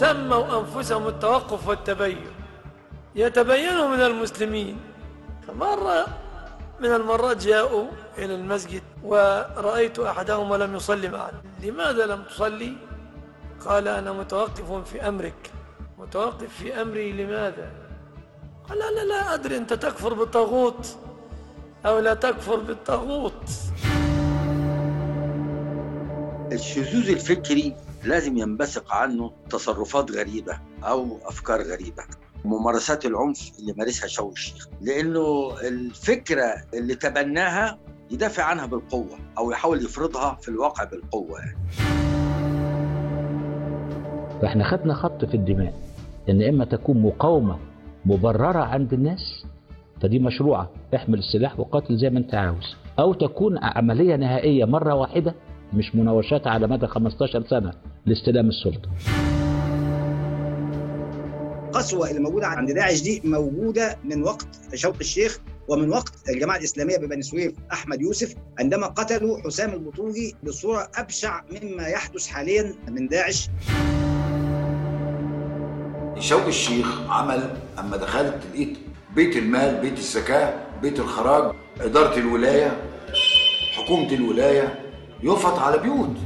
سموا أنفسهم التوقف والتبين يتبينوا من المسلمين. فمرة من المرات جاءوا إلى المسجد ورأيت أحدهم ولم يصلي معنا. لماذا لم تصلي؟ قال أنا متوقف في أمرك. متوقف في أمري لماذا؟ قال لا لا أدري أنت تكفر بالطاغوت أو لا تكفر بالطاغوت. الشذوذ الفكري لازم ينبثق عنه تصرفات غريبة أو أفكار غريبة ممارسات العنف اللي مارسها شو الشيخ. لأنه الفكرة اللي تبناها يدافع عنها بالقوة أو يحاول يفرضها في الواقع بالقوة. يعني. فاحنا خدنا خط في الدماء إن إما تكون مقاومة مبررة عند الناس فدي مشروعة احمل السلاح وقاتل زي ما أنت عاوز. أو تكون عملية نهائية مرة واحدة مش مناوشات على مدى 15 سنة. لاستلام السلطة. القسوه اللي موجودة عند داعش دي موجودة من وقت شوقي الشيخ ومن وقت الجماعة الإسلامية ببني سويف أحمد يوسف عندما قتلوا حسام البطوجي بصورة أبشع مما يحدث حاليا من داعش. شوقي الشيخ عمل أما دخلت لقيت بيت المال بيت الزكاة بيت الخراج إدارة الولاية حكومة الولاية يفط على بيوت.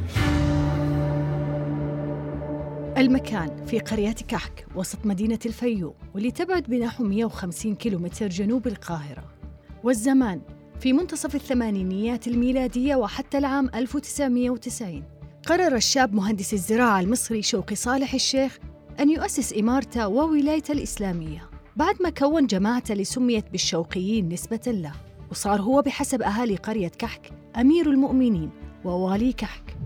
المكان في قرية كحك وسط مدينة الفيوم واللي تبعد بنحو 150 كيلومتر جنوب القاهرة. والزمان في منتصف الثمانينيات الميلادية وحتى العام 1990 قرر الشاب مهندس الزراعة المصري شوقي صالح الشيخ أن يؤسس إمارته وولايته الإسلامية. بعد ما كون جماعته اللي سميت بالشوقيين نسبة له وصار هو بحسب أهالي قرية كحك أمير المؤمنين ووالي كحك.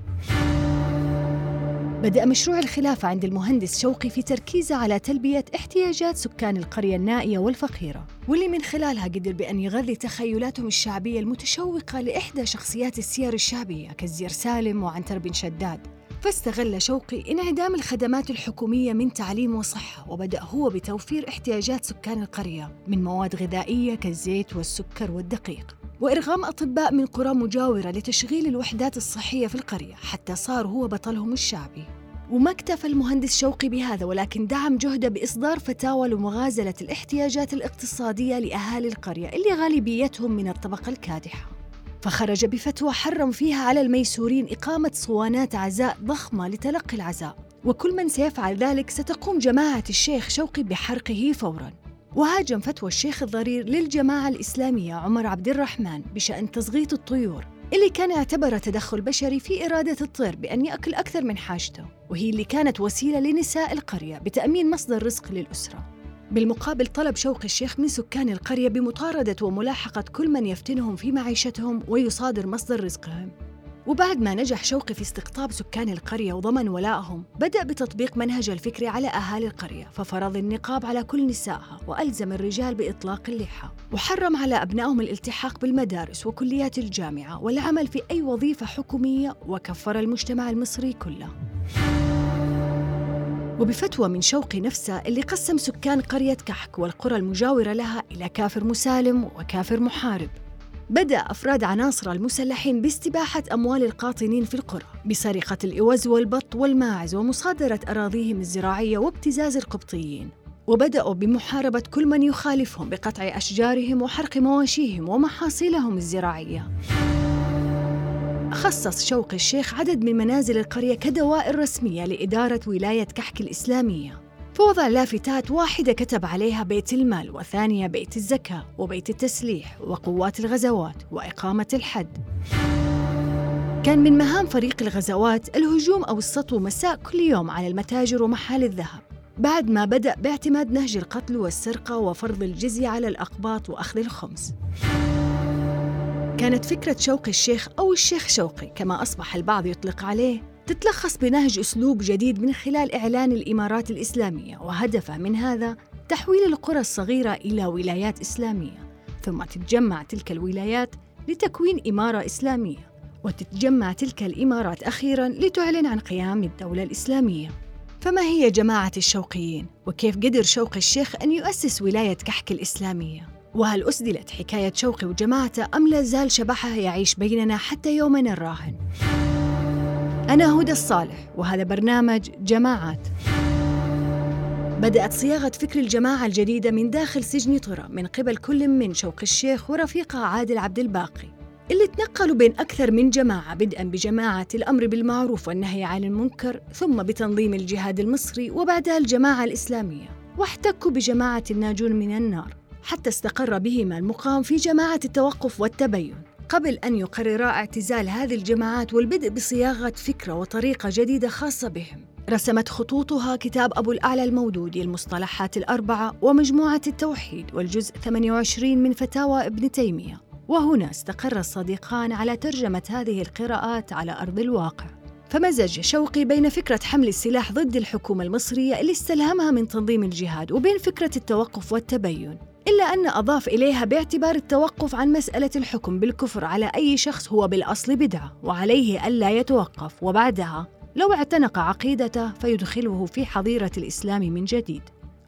بدأ مشروع الخلافة عند المهندس شوقي في تركيزه على تلبية احتياجات سكان القرية النائية والفقيرة. واللي من خلالها قدر بأن يغذي تخيلاتهم الشعبية المتشوقة لإحدى شخصيات السير الشعبية كالزير سالم وعنتر بن شداد. فاستغل شوقي انعدام الخدمات الحكومية من تعليم وصحة وبدأ هو بتوفير احتياجات سكان القرية من مواد غذائية كالزيت والسكر والدقيق. وإرغام أطباء من قرى مجاورة لتشغيل الوحدات الصحية في القرية حتى صار هو بطلهم الشعبي. وما اكتفى المهندس شوقي بهذا ولكن دعم جهده بإصدار فتاوى لمغازلة الاحتياجات الاقتصادية لأهالي القرية اللي غالبيتهم من الطبقة الكادحة. فخرج بفتوى حرم فيها على الميسورين إقامة صوانات عزاء ضخمة لتلقي العزاء. وكل من سيفعل ذلك ستقوم جماعة الشيخ شوقي بحرقه فوراً. وهاجم فتوى الشيخ الضرير للجماعة الإسلامية عمر عبد الرحمن بشأن تصغيط الطيور اللي كان يعتبرها تدخل بشري في إرادة الطير بأن يأكل أكثر من حاجته. وهي اللي كانت وسيلة لنساء القرية بتأمين مصدر رزق للأسرة. بالمقابل طلب شوقي الشيخ من سكان القرية بمطاردة وملاحقة كل من يفتنهم في معيشتهم ويصادر مصدر رزقهم. وبعد ما نجح شوقي في استقطاب سكان القرية وضمن ولائهم بدأ بتطبيق منهج الفكري على أهالي القرية ففرض النقاب على كل نسائها وألزم الرجال بإطلاق اللحى. وحرم على أبنائهم الالتحاق بالمدارس وكليات الجامعة والعمل في أي وظيفة حكومية وكفر المجتمع المصري كله. وبفتوى من شوقي نفسه اللي قسم سكان قرية كحك والقرى المجاورة لها إلى كافر مسالم وكافر محارب. بدأ أفراد عناصر المسلحين باستباحة أموال القاطنين في القرى بسرقة الإوز والبط والماعز ومصادرة أراضيهم الزراعية وابتزاز القبطيين. وبدأوا بمحاربة كل من يخالفهم بقطع أشجارهم وحرق مواشيهم ومحاصيلهم الزراعية. خصص شوقي الشيخ عدد من منازل القرية كدوائر رسمية لإدارة ولاية كحك الإسلامية. فوضع لافتات واحدة كتب عليها بيت المال وثانية بيت الزكاة وبيت التسليح وقوات الغزوات وإقامة الحد. كان من مهام فريق الغزوات الهجوم أو السطو مساء كل يوم على المتاجر ومحال الذهب. بعد ما بدأ باعتماد نهج القتل والسرقة وفرض الجزية على الأقباط وأخذ الخمس. كانت فكرة شوقي الشيخ أو الشيخ شوقي كما أصبح البعض يطلق عليه تتلخص بنهج أسلوب جديد من خلال إعلان الإمارات الإسلامية وهدفه من هذا تحويل القرى الصغيرة إلى ولايات إسلامية ثم تتجمع تلك الولايات لتكوين إمارة إسلامية وتتجمع تلك الإمارات أخيراً لتعلن عن قيام الدولة الإسلامية فما هي جماعة الشوقيين؟ وكيف قدر شوقي الشيخ أن يؤسس ولاية كحك الإسلامية؟ وهل أسدلت حكاية شوقي وجماعته أم لا زال شبحها يعيش بيننا حتى يومنا الراهن؟ أنا هدى الصالح وهذا برنامج جماعات بدأت صياغة فكر الجماعة الجديدة من داخل سجن طرى من قبل كل من شوق الشيخ ورفيقه عادل عبد الباقي اللي تنقلوا بين أكثر من جماعة بدءا بجماعة الأمر بالمعروف والنهي عن المنكر ثم بتنظيم الجهاد المصري وبعدها الجماعة الإسلامية واحتكوا بجماعة الناجون من النار حتى استقر بهما المقام في جماعة التوقف والتبين قبل أن يقررا اعتزال هذه الجماعات والبدء بصياغة فكرة وطريقة جديدة خاصة بهم رسمت خطوطها كتاب أبو الأعلى المودودي المصطلحات الأربعة ومجموعة التوحيد والجزء 28 من فتاوى ابن تيمية. وهنا استقر الصديقان على ترجمة هذه القراءات على أرض الواقع. فمزج شوقي بين فكرة حمل السلاح ضد الحكومة المصرية اللي استلهمها من تنظيم الجهاد وبين فكرة التوقف والتبين إلا أن أضاف إليها باعتبار التوقف عن مسألة الحكم بالكفر على أي شخص هو بالأصل بدعة وعليه ألا يتوقف. وبعدها لو اعتنق عقيدته فيدخله في حظيرة الإسلام من جديد.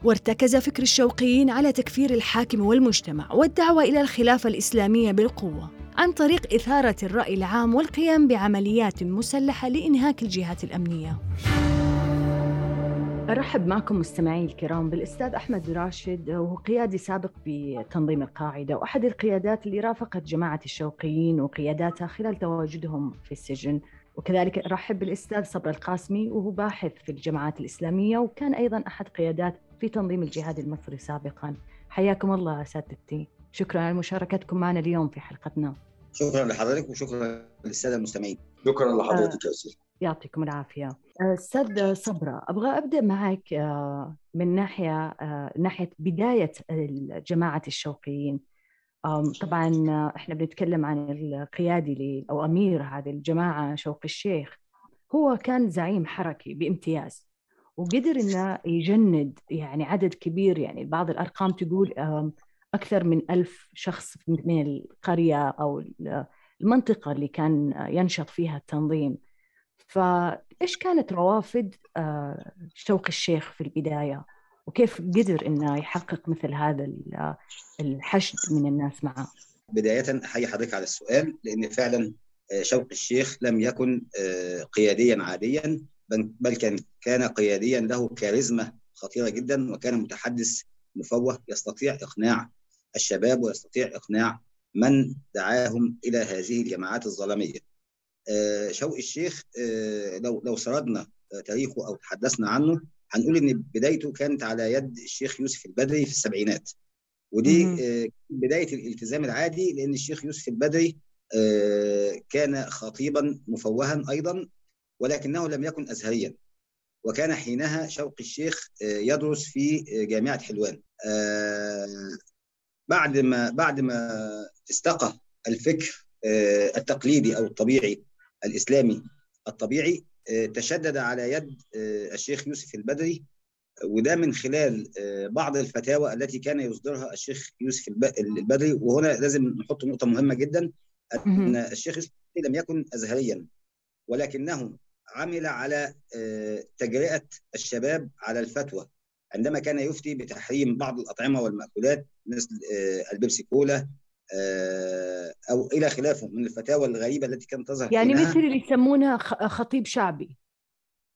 وارتكز فكر الشوقيين على تكفير الحاكم والمجتمع والدعوة إلى الخلافة الإسلامية بالقوة عن طريق إثارة الرأي العام والقيام بعمليات مسلحة لإنهاك الجهات الأمنية. أرحب معكم مستمعي الكرام بالأستاذ أحمد راشد وهو قيادي سابق بتنظيم القاعدة وأحد القيادات اللي رافقت جماعة الشوقيين وقياداتها خلال تواجدهم في السجن. وكذلك أرحب بالأستاذ صبر القاسمي وهو باحث في الجماعات الإسلامية وكان أيضا أحد قيادات في تنظيم الجهاد المصري سابقا. حياكم الله أساتذتي شكرا على مشاركتكم معنا اليوم في حلقتنا. شكرا لحضرتك وشكرا للسادة المستمعين. شكرا لحضرتك يا أستاذ. يعطيكم العافية. أستاذ صبرة أبغى أبدأ معك آه، من ناحية آه، ناحية بداية جماعة الشوقيين. طبعا آه، إحنا بنتكلم عن القيادي أو أمير هذه الجماعة شوقي الشيخ. هو كان زعيم حركي بامتياز وقدر إنه يجند يعني عدد كبير يعني بعض الأرقام تقول أكثر من ألف شخص من القرية أو ال- المنطقة اللي كان ينشط فيها التنظيم. فإيش كانت روافد آه، شوقي الشيخ في البداية وكيف قدر إنه يحقق مثل هذا ال- الحشد من الناس معه بداية أحيي حضرتك على السؤال لأن فعلا آه، شوقي الشيخ لم يكن آه، قياديا عاديا بل بل كان كان قياديا له كاريزما خطيرة جدا وكان متحدث مفوه يستطيع إقناع الشباب ويستطيع إقناع من دعاهم إلى هذه الجماعات الظلاميه. آه، شوقي الشيخ آه، لو لو سردنا آه، تاريخه أو تحدثنا عنه هنقول إن بدايته كانت على يد الشيخ يوسف البدري في السبعينات. ودي بداية الالتزام العادي لأن الشيخ يوسف البدري كان خطيبا مفوها أيضا ولكنه لم يكن ازهريا. وكان حينها شوقي الشيخ يدرس في جامعة حلوان. بعد ما بعد ما استقى الفكر التقليدي أو الطبيعي الإسلامي الطبيعي آه، تشدد على يد آه، الشيخ يوسف البدري. وده من خلال آه، بعض الفتاوى التي كان يصدرها الشيخ يوسف الب- البدري. وهنا لازم نحط نقطة مهمة جدا أن مهم. الشيخ يوسف لم يكن ازهريا ولكنه عمل على تجرئة الشباب على الفتوى. عندما كان يفتي بتحريم بعض الأطعمة والمأكولات مثل البيبسي كولا أو إلى خلافه من الفتاوى الغريبة التي كانت تظهر يعني. مثل اللي يسمونه خ- خطيب شعبي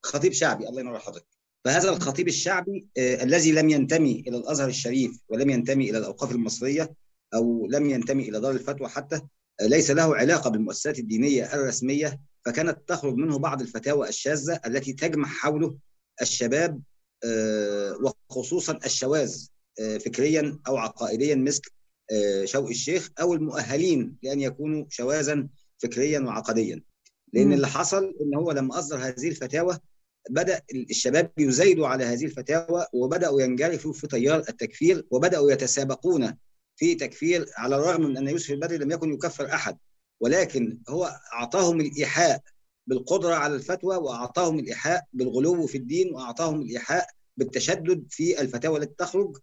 خطيب شعبي الله ينور حضرتك فهذا الخطيب الشعبي آه، الذي لم ينتمي إلى الأزهر الشريف ولم ينتمي إلى الأوقاف المصرية أو لم ينتمي إلى دار الفتوى حتى آه، ليس له علاقة بالمؤسسات الدينية الرسمية فكانت تخرج منه بعض الفتاوى الشاذة التي تجمع حوله الشباب آه، وخصوصا الشواذ آه، فكريا أو عقائديا مثل آه، شوقي الشيخ أو المؤهلين لأن يكونوا شواذا فكريا وعقديا. لأن. اللي حصل إن هو لما أصدر هذه الفتاوى بدأ الشباب يزايدوا على هذه الفتاوى وبدأوا ينجرفوا في تيار التكفير وبدأوا يتسابقون في تكفير على الرغم من أن يوسف البدري لم يكن يكفر أحد. ولكن هو أعطاهم الإيحاء بالقدرة على الفتوى وأعطاهم الإيحاء بالغلو في الدين وأعطاهم الإيحاء بالتشدد في الفتاوى التي تخرج.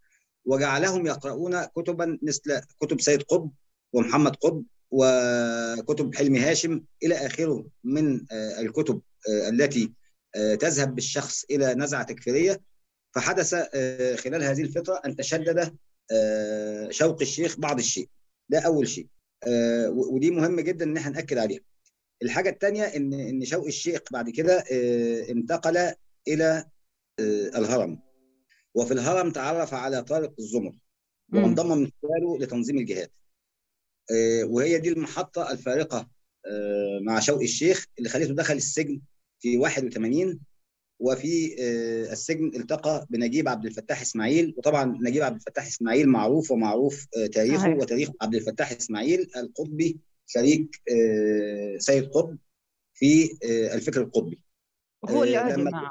وجعلهم يقرؤون كتبا مثل كتب سيد قطب ومحمد قطب وكتب حلمي هاشم إلى آخره من آه، الكتب آه، التي آه، تذهب بالشخص إلى نزعة تكفيرية. فحدث خلال هذه الفترة أن تشدد شوق الشيخ بعض الشيء. ده أول شيء. ودي مهم جدا إن إحنا نأكد عليها. الحاجة الثانية إن إن شوقي الشيخ بعد كده انتقل إلى الهرم. وفي الهرم تعرف على طارق الزمر وانضم من خلاله لتنظيم الجهاد. آه، وهي دي المحطة الفارقة آه، مع شوقي الشيخ اللي خليته دخل السجن في 81 وفي آه، السجن التقى بنجيب عبد الفتاح إسماعيل. وطبعا نجيب عبد الفتاح إسماعيل معروف ومعروف تاريخه صحيح. وتاريخ عبد الفتاح إسماعيل القطبي شريك سيد قطب في الفكر القطبي. هو اللي لما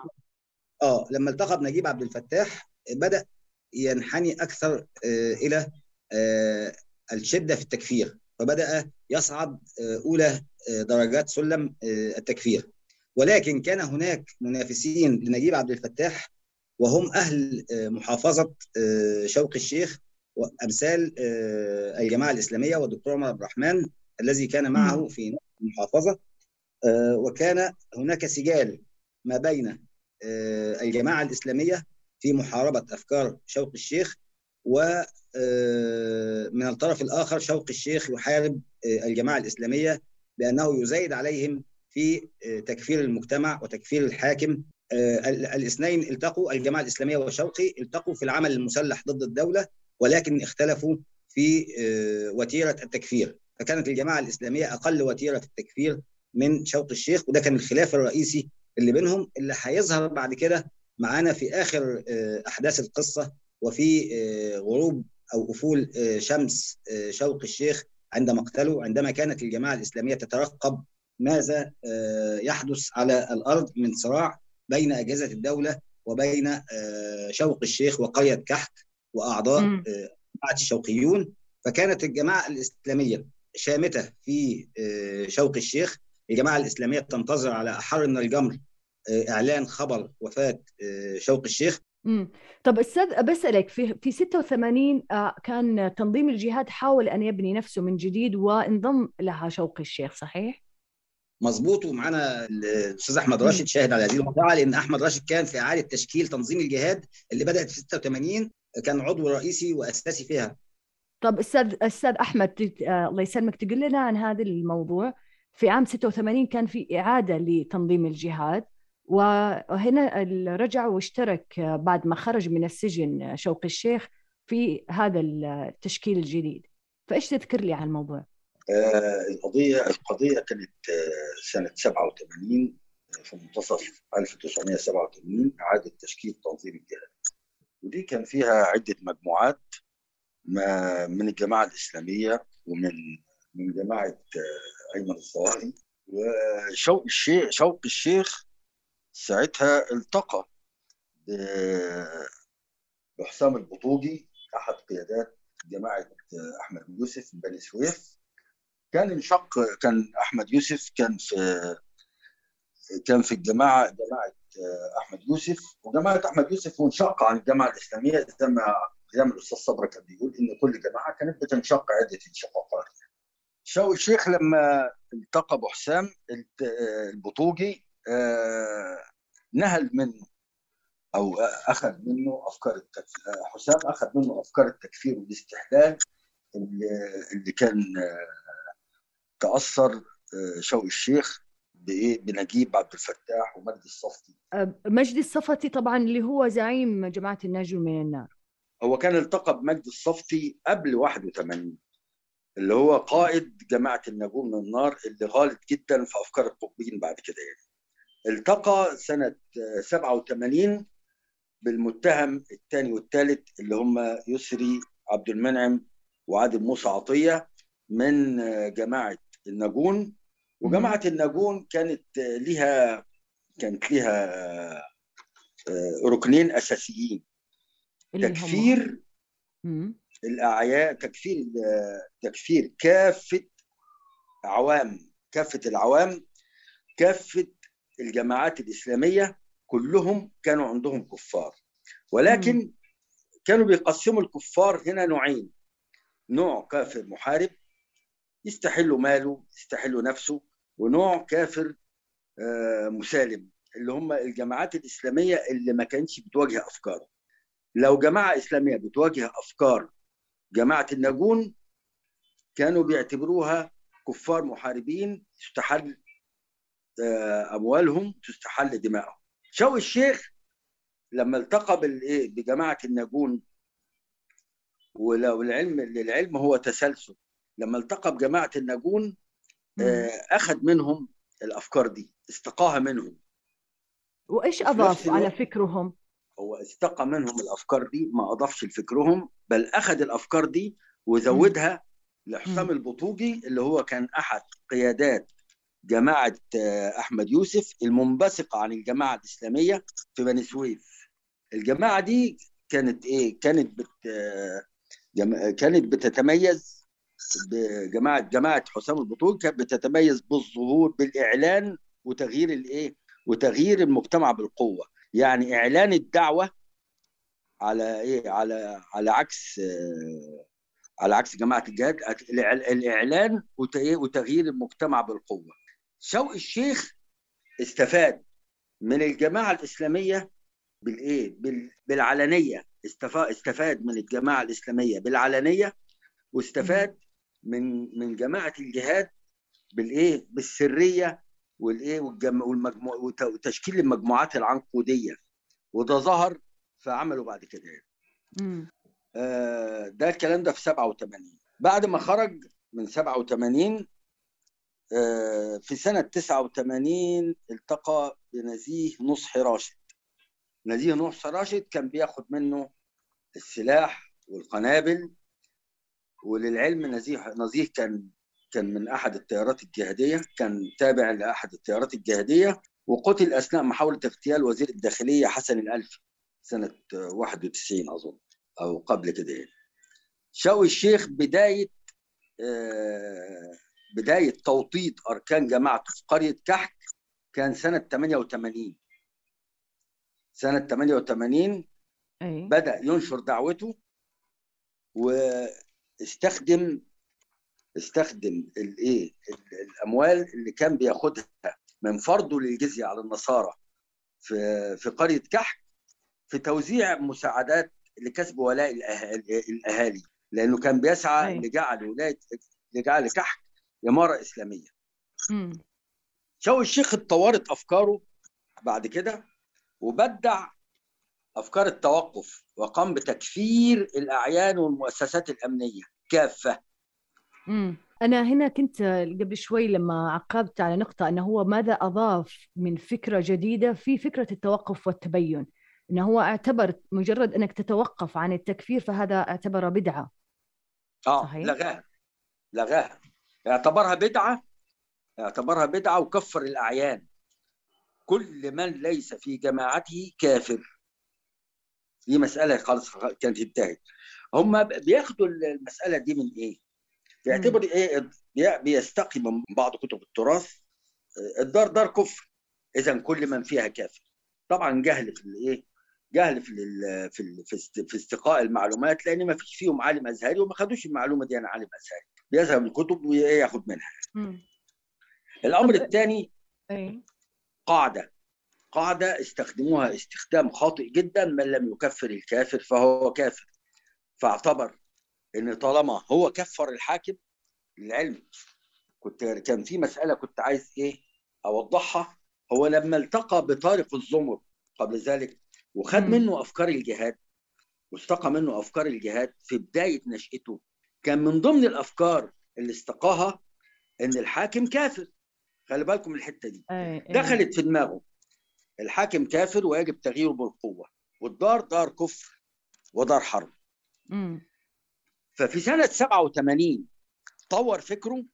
آه لما التقى بنجيب عبد الفتاح بدأ ينحني أكثر إلى الشدة في التكفير. فبدأ يصعد أولى درجات سلم التكفير. ولكن كان هناك منافسين لنجيب عبد الفتاح وهم أهل محافظة شوقي الشيخ وأمثال الجماعة الإسلامية والدكتور عمر عبد الرحمن الذي كان معه في المحافظة. وكان هناك سجال ما بين الجماعة الإسلامية في محاربة أفكار شوقي الشيخ ومن الطرف الآخر شوقي الشيخ يحارب الجماعة الإسلامية بأنه يزايد عليهم في تكفير المجتمع وتكفير الحاكم. الاثنين التقوا الجماعة الإسلامية وشوقي التقوا في العمل المسلح ضد الدولة ولكن اختلفوا في وتيرة التكفير. فكانت الجماعة الإسلامية أقل وتيرة التكفير من شوقي الشيخ وده كان الخلاف الرئيسي اللي بينهم اللي هيظهر بعد كده معانا في آخر أحداث القصة وفي غروب أو افول شمس شوقي الشيخ عند مقتله عندما كانت الجماعة الإسلامية تترقب ماذا يحدث على الأرض من صراع بين أجهزة الدولة وبين شوقي الشيخ وقرية كحك وأعضاء جماعة الشوقيون. فكانت الجماعة الإسلامية شامتة في شوقي الشيخ. الجماعة الإسلامية تنتظر على احر من الجمر إعلان خبر وفاة شوقي الشيخ. امم طب أستاذ بسألك في في 86 كان تنظيم الجهاد حاول أن يبني نفسه من جديد وانضم لها شوقي الشيخ صحيح؟ مظبوط. ومعانا الأستاذ أحمد راشد شاهد على هذه الواقعه لأن أحمد راشد كان في إعادة تشكيل تنظيم الجهاد اللي بدأت في 86 كان عضو رئيسي وأساسي فيها. طب أستاذ أستاذ أحمد الله يسلمك تقول لنا عن هذا الموضوع. في عام 86 كان في إعادة لتنظيم الجهاد. وهنا رجع واشترك بعد ما خرج من السجن شوقي الشيخ في هذا التشكيل الجديد. فإيش تذكر لي عن الموضوع؟ آه القضية القضية كانت آه سنة 87 في منتصف 1987 إعادة تشكيل تنظيم الجهاد ودي كان فيها عدة مجموعات ما من الجماعة الإسلامية ومن من جماعة آه أيمن الظواهري. وشوقي الشيخ شوقي الشيخ ساعتها التقى بحسام البطوجي أحد قيادات جماعة أحمد يوسف بني سويف. كان انشق كان أحمد يوسف كان في كان في الجماعة جماعة أحمد يوسف. وجماعة أحمد يوسف منشقه عن الجماعة الإسلامية زي ما زي ما الأستاذ صبري كان بيقول إن كل جماعة كانت بتنشق عدة انشقاقات. الشيخ لما التقى بحسام البطوجي آه نهل منه أو أخذ منه أفكار التكفير حسام أخذ منه أفكار التكفير والاستحلال اللي, اللي كان آه تأثر آه شوقي الشيخ بإيه؟ بنجيب عبد الفتاح ومجدي الصفتي مجدي الصفتي طبعا اللي هو زعيم جماعة النجم من النار. هو كان التقى بمجدي الصفتي قبل 81 اللي هو قائد جماعة النجوم من النار اللي غالط جدا في أفكار القطبيين بعد كده يعني. التقى سنة 87 بالمتهم الثاني والثالث اللي هم يسري عبد المنعم وعادل موسى عطية من جماعة النجون. وجماعة النجون كانت لها كانت لها ركنين أساسيين. تكفير الأعيان تكفير تكفير كافة عوام كافة العوام كافة الجماعات الإسلامية كلهم كانوا عندهم كفار. ولكن م. كانوا بيقسموا الكفار هنا نوعين. نوع كافر محارب يستحل ماله يستحل نفسه ونوع كافر مسالم اللي هم الجماعات الإسلامية اللي ما كانتش بتواجه أفكاره. لو جماعة إسلامية بتواجه أفكار جماعة النجون كانوا بيعتبروها كفار محاربين يستحل أموالهم تستحل دمائهم شوقي الشيخ لما التقى بالإيه؟ بجماعة الناجون والعلم العلم هو تسلسل. لما التقى بجماعة الناجون آه، أخذ منهم الأفكار دي استقاها منهم. وإيش اضاف على فكرهم؟ هو استقى منهم الأفكار دي ما أضافش لفكرهم بل أخذ الأفكار دي وزودها لحسام البطوجي اللي هو كان أحد قيادات جماعة آه، أحمد يوسف المنبثقة عن الجماعة الإسلامية في بني سويف. الجماعة دي كانت إيه؟ كانت بت آه، جم... كانت بتتميز بجماعة جماعة حسام البطوجي كانت بتتميز بالظهور بالإعلان وتغيير الإيه؟ وتغيير المجتمع بالقوة. يعني إعلان الدعوة على إيه؟ على على عكس آه، على عكس جماعة الجهاد الإعلان وتغيير المجتمع بالقوة. شوقي الشيخ استفاد من الجماعة الإسلامية بالإيه؟ بالعلنية. استفاد من الجماعة الإسلامية بالعلنية واستفاد من من جماعة الجهاد بالإيه؟ بالسرية والإيه؟ والمجموع وتشكيل المجموعات العنقودية. وده ظهر في عمله بعد كده يعني. آه ده الكلام ده في 87 بعد ما خرج من 87 آه في سنة 89 التقى بنزيه نصح راشد. نزيه نصح راشد كان بياخد منه السلاح والقنابل وللعلم نزيه نزيه كان كان من أحد التيارات الجهادية كان تابع لأحد التيارات الجهادية وقتل أثناء محاولة اغتيال وزير الداخلية حسن الالفي سنة 91 أظن أو قبل كده يعني. شوي الشيخ بداية آه، بداية توطيد أركان جماعته في قرية كحك كان سنة 88 سنة 88 أي. بدأ ينشر دعوته واستخدم استخدم الايه الأموال اللي كان بياخدها من فرضه للجزية على النصارى في في قرية كحك في توزيع مساعدات لكسب ولاء الاهالي لأنه كان بيسعى لجعل ولايه لجعل كحك إمارة إسلامية. شو الشيخ اتطورت أفكاره بعد كده؟ وبدع أفكار التوقف وقام بتكفير الأعيان والمؤسسات الأمنية. كافة. امم أنا هنا كنت قبل شوي لما عقبت على نقطة أنه هو ماذا أضاف من فكرة جديدة في فكرة التوقف والتبين. أنه هو اعتبر مجرد أنك تتوقف عن التكفير فهذا اعتبره بدعة. آه صحيح؟ لغاها. لغاها. اعتبرها بدعة اعتبرها بدعة وكفر الأعيان. كل من ليس في جماعته كافر. دي مسألة خالص كانت انتهت. هم بياخدوا المسألة دي من إيه؟ بيعتبر إيه؟ بيستقي من بعض كتب التراث. الدار دار كفر. اذا كل من فيها كافر. طبعا جهل في الايه جهل في في في استقاء المعلومات لأن ما فيش فيهم عالم أزهري وما خدوش المعلومة دي أنا عالم أزهري. بيذهب الكتب وياخد منها. الأمر الثاني قاعدة. قاعدة استخدموها استخدام خاطئ جدا من لم يكفر الكافر فهو كافر. فاعتبر إن طالما هو كفر الحاكم للعلم كنت كان في مسألة كنت عايز إيه؟ أوضحها. هو لما التقى بطارق الزمر قبل ذلك وخد منه أفكار الجهاد واستقى منه أفكار الجهاد في بداية نشأته كان من ضمن الأفكار اللي استقاها إن الحاكم كافر. خلي بالكم الحتة دي. دخلت في دماغه. الحاكم كافر ويجب تغييره بالقوة. والدار دار كفر ودار حرب. ففي سنة 87 طور فكره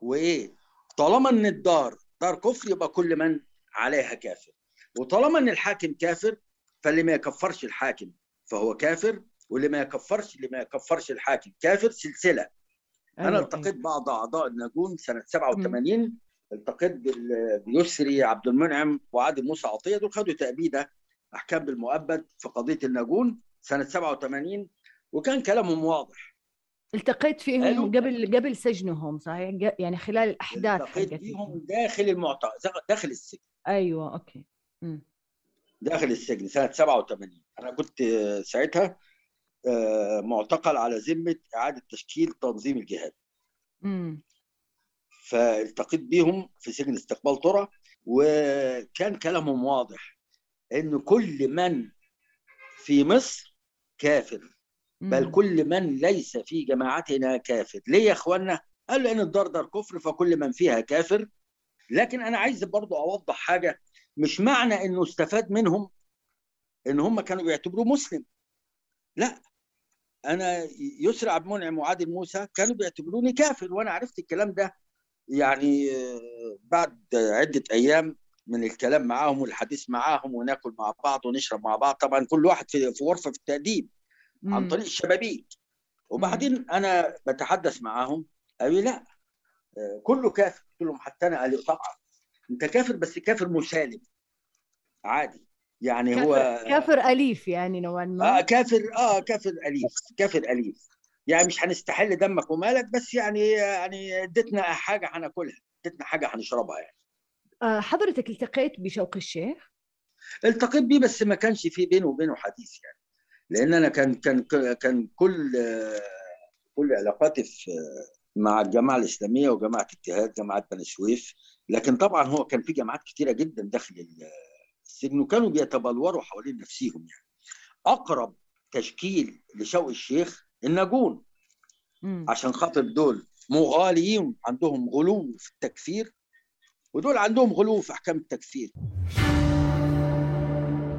وإيه؟ طالما إن الدار دار كفر يبقى كل من عليها كافر. وطالما إن الحاكم كافر فاللي ما يكفرش الحاكم فهو كافر واللي ما يكفرش اللي ما يكفرش الحاكم. كافر سلسلة. أيوة. أنا التقيت أيوة. بعض أعضاء الناجون سنة 87 م. التقيت بيسري عبد المنعم وعادل موسى عطية. دول خدوا تأبيدة أحكام بالمؤبد في قضية الناجون سنة 87 وكان كلامهم واضح. التقيت فيهم قبل قبل سجنهم صحيح؟ يعني خلال الأحداث التقيت فيهم داخل المعتقل داخل السجن. أيوه أوكي. م. داخل السجن سنة 87 أنا كنت ساعتها معتقل على ذمة إعادة تشكيل تنظيم الجهاد امم فالتقيت بيهم في سجن استقبال ترى وكان كلامهم واضح إن كل من في مصر كافر. بل. كل من ليس في جماعتنا كافر. ليه يا اخوانا قال لأن الدردر كفر فكل من فيها كافر. لكن أنا عايز برضو أوضح حاجة. مش معنى إنه استفاد منهم إن هم كانوا بيعتبروه مسلم. لا. أنا يسرى عبد المنعم وعادل موسى كانوا بيعتبروني كافر وأنا عرفت الكلام ده يعني آه، بعد عدة أيام من الكلام معاهم والحديث معاهم وناكل مع بعض ونشرب مع بعض. طبعا كل واحد في غرفة في التاديب عن. طريق الشبابيك. وبعدين أنا بتحدث معاهم قالوا لي لا آه، كله كافر. قلت لهم حتى أنا قال لي طبعا أنت كافر بس كافر مسالم. عادي. يعني هو كافر, كافر أليف يعني نوعا ما. آه كافر آه كافر أليف كافر أليف. يعني مش هنستحل دمك ومالك بس يعني يعني اديتنا حاجة هناكلها اديتنا حاجة هنشربها يعني. آه، حضرتك التقيت بشوقي الشيخ؟ التقيت بيه بس ما كانش في بينه وبينه حديث يعني. لأن أنا كان كان كان كل كل علاقاتي في مع الجماعة الإسلامية وجماعة اتحاد جماعة بني سويف. لكن طبعا هو كان في جماعات كتيرة جدا داخل السجن وكانوا بيتبلوروا حوالين نفسهم يعني. أقرب تشكيل لشوقي الشيخ الناجون مم. عشان خاطر دول مغاليين عندهم غلو في التكفير ودول عندهم غلو في أحكام التكفير.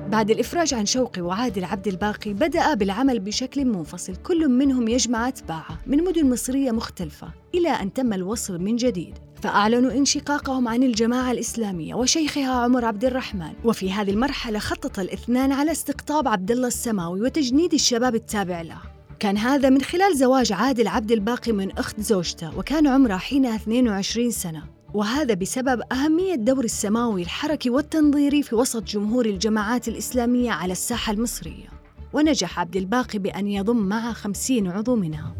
بعد الإفراج عن شوقي وعادل عبد الباقي بدأ بالعمل بشكل منفصل. كل منهم يجمع أتباعه من مدن مصرية مختلفة إلى أن تم الوصل من جديد. فأعلنوا انشقاقهم عن الجماعة الإسلامية وشيخها عمر عبد الرحمن. وفي هذه المرحلة خطط الاثنان على استقطاب عبد الله السماوي وتجنيد الشباب التابع له. كان هذا من خلال زواج عادل عبد الباقي من أخت زوجته وكان عمرها حينها 22 سنة. وهذا بسبب أهمية دور السماوي الحركي والتنظيري في وسط جمهور الجماعات الإسلامية على الساحة المصرية. ونجح عبد الباقي بأن يضم معه خمسين عضو منها.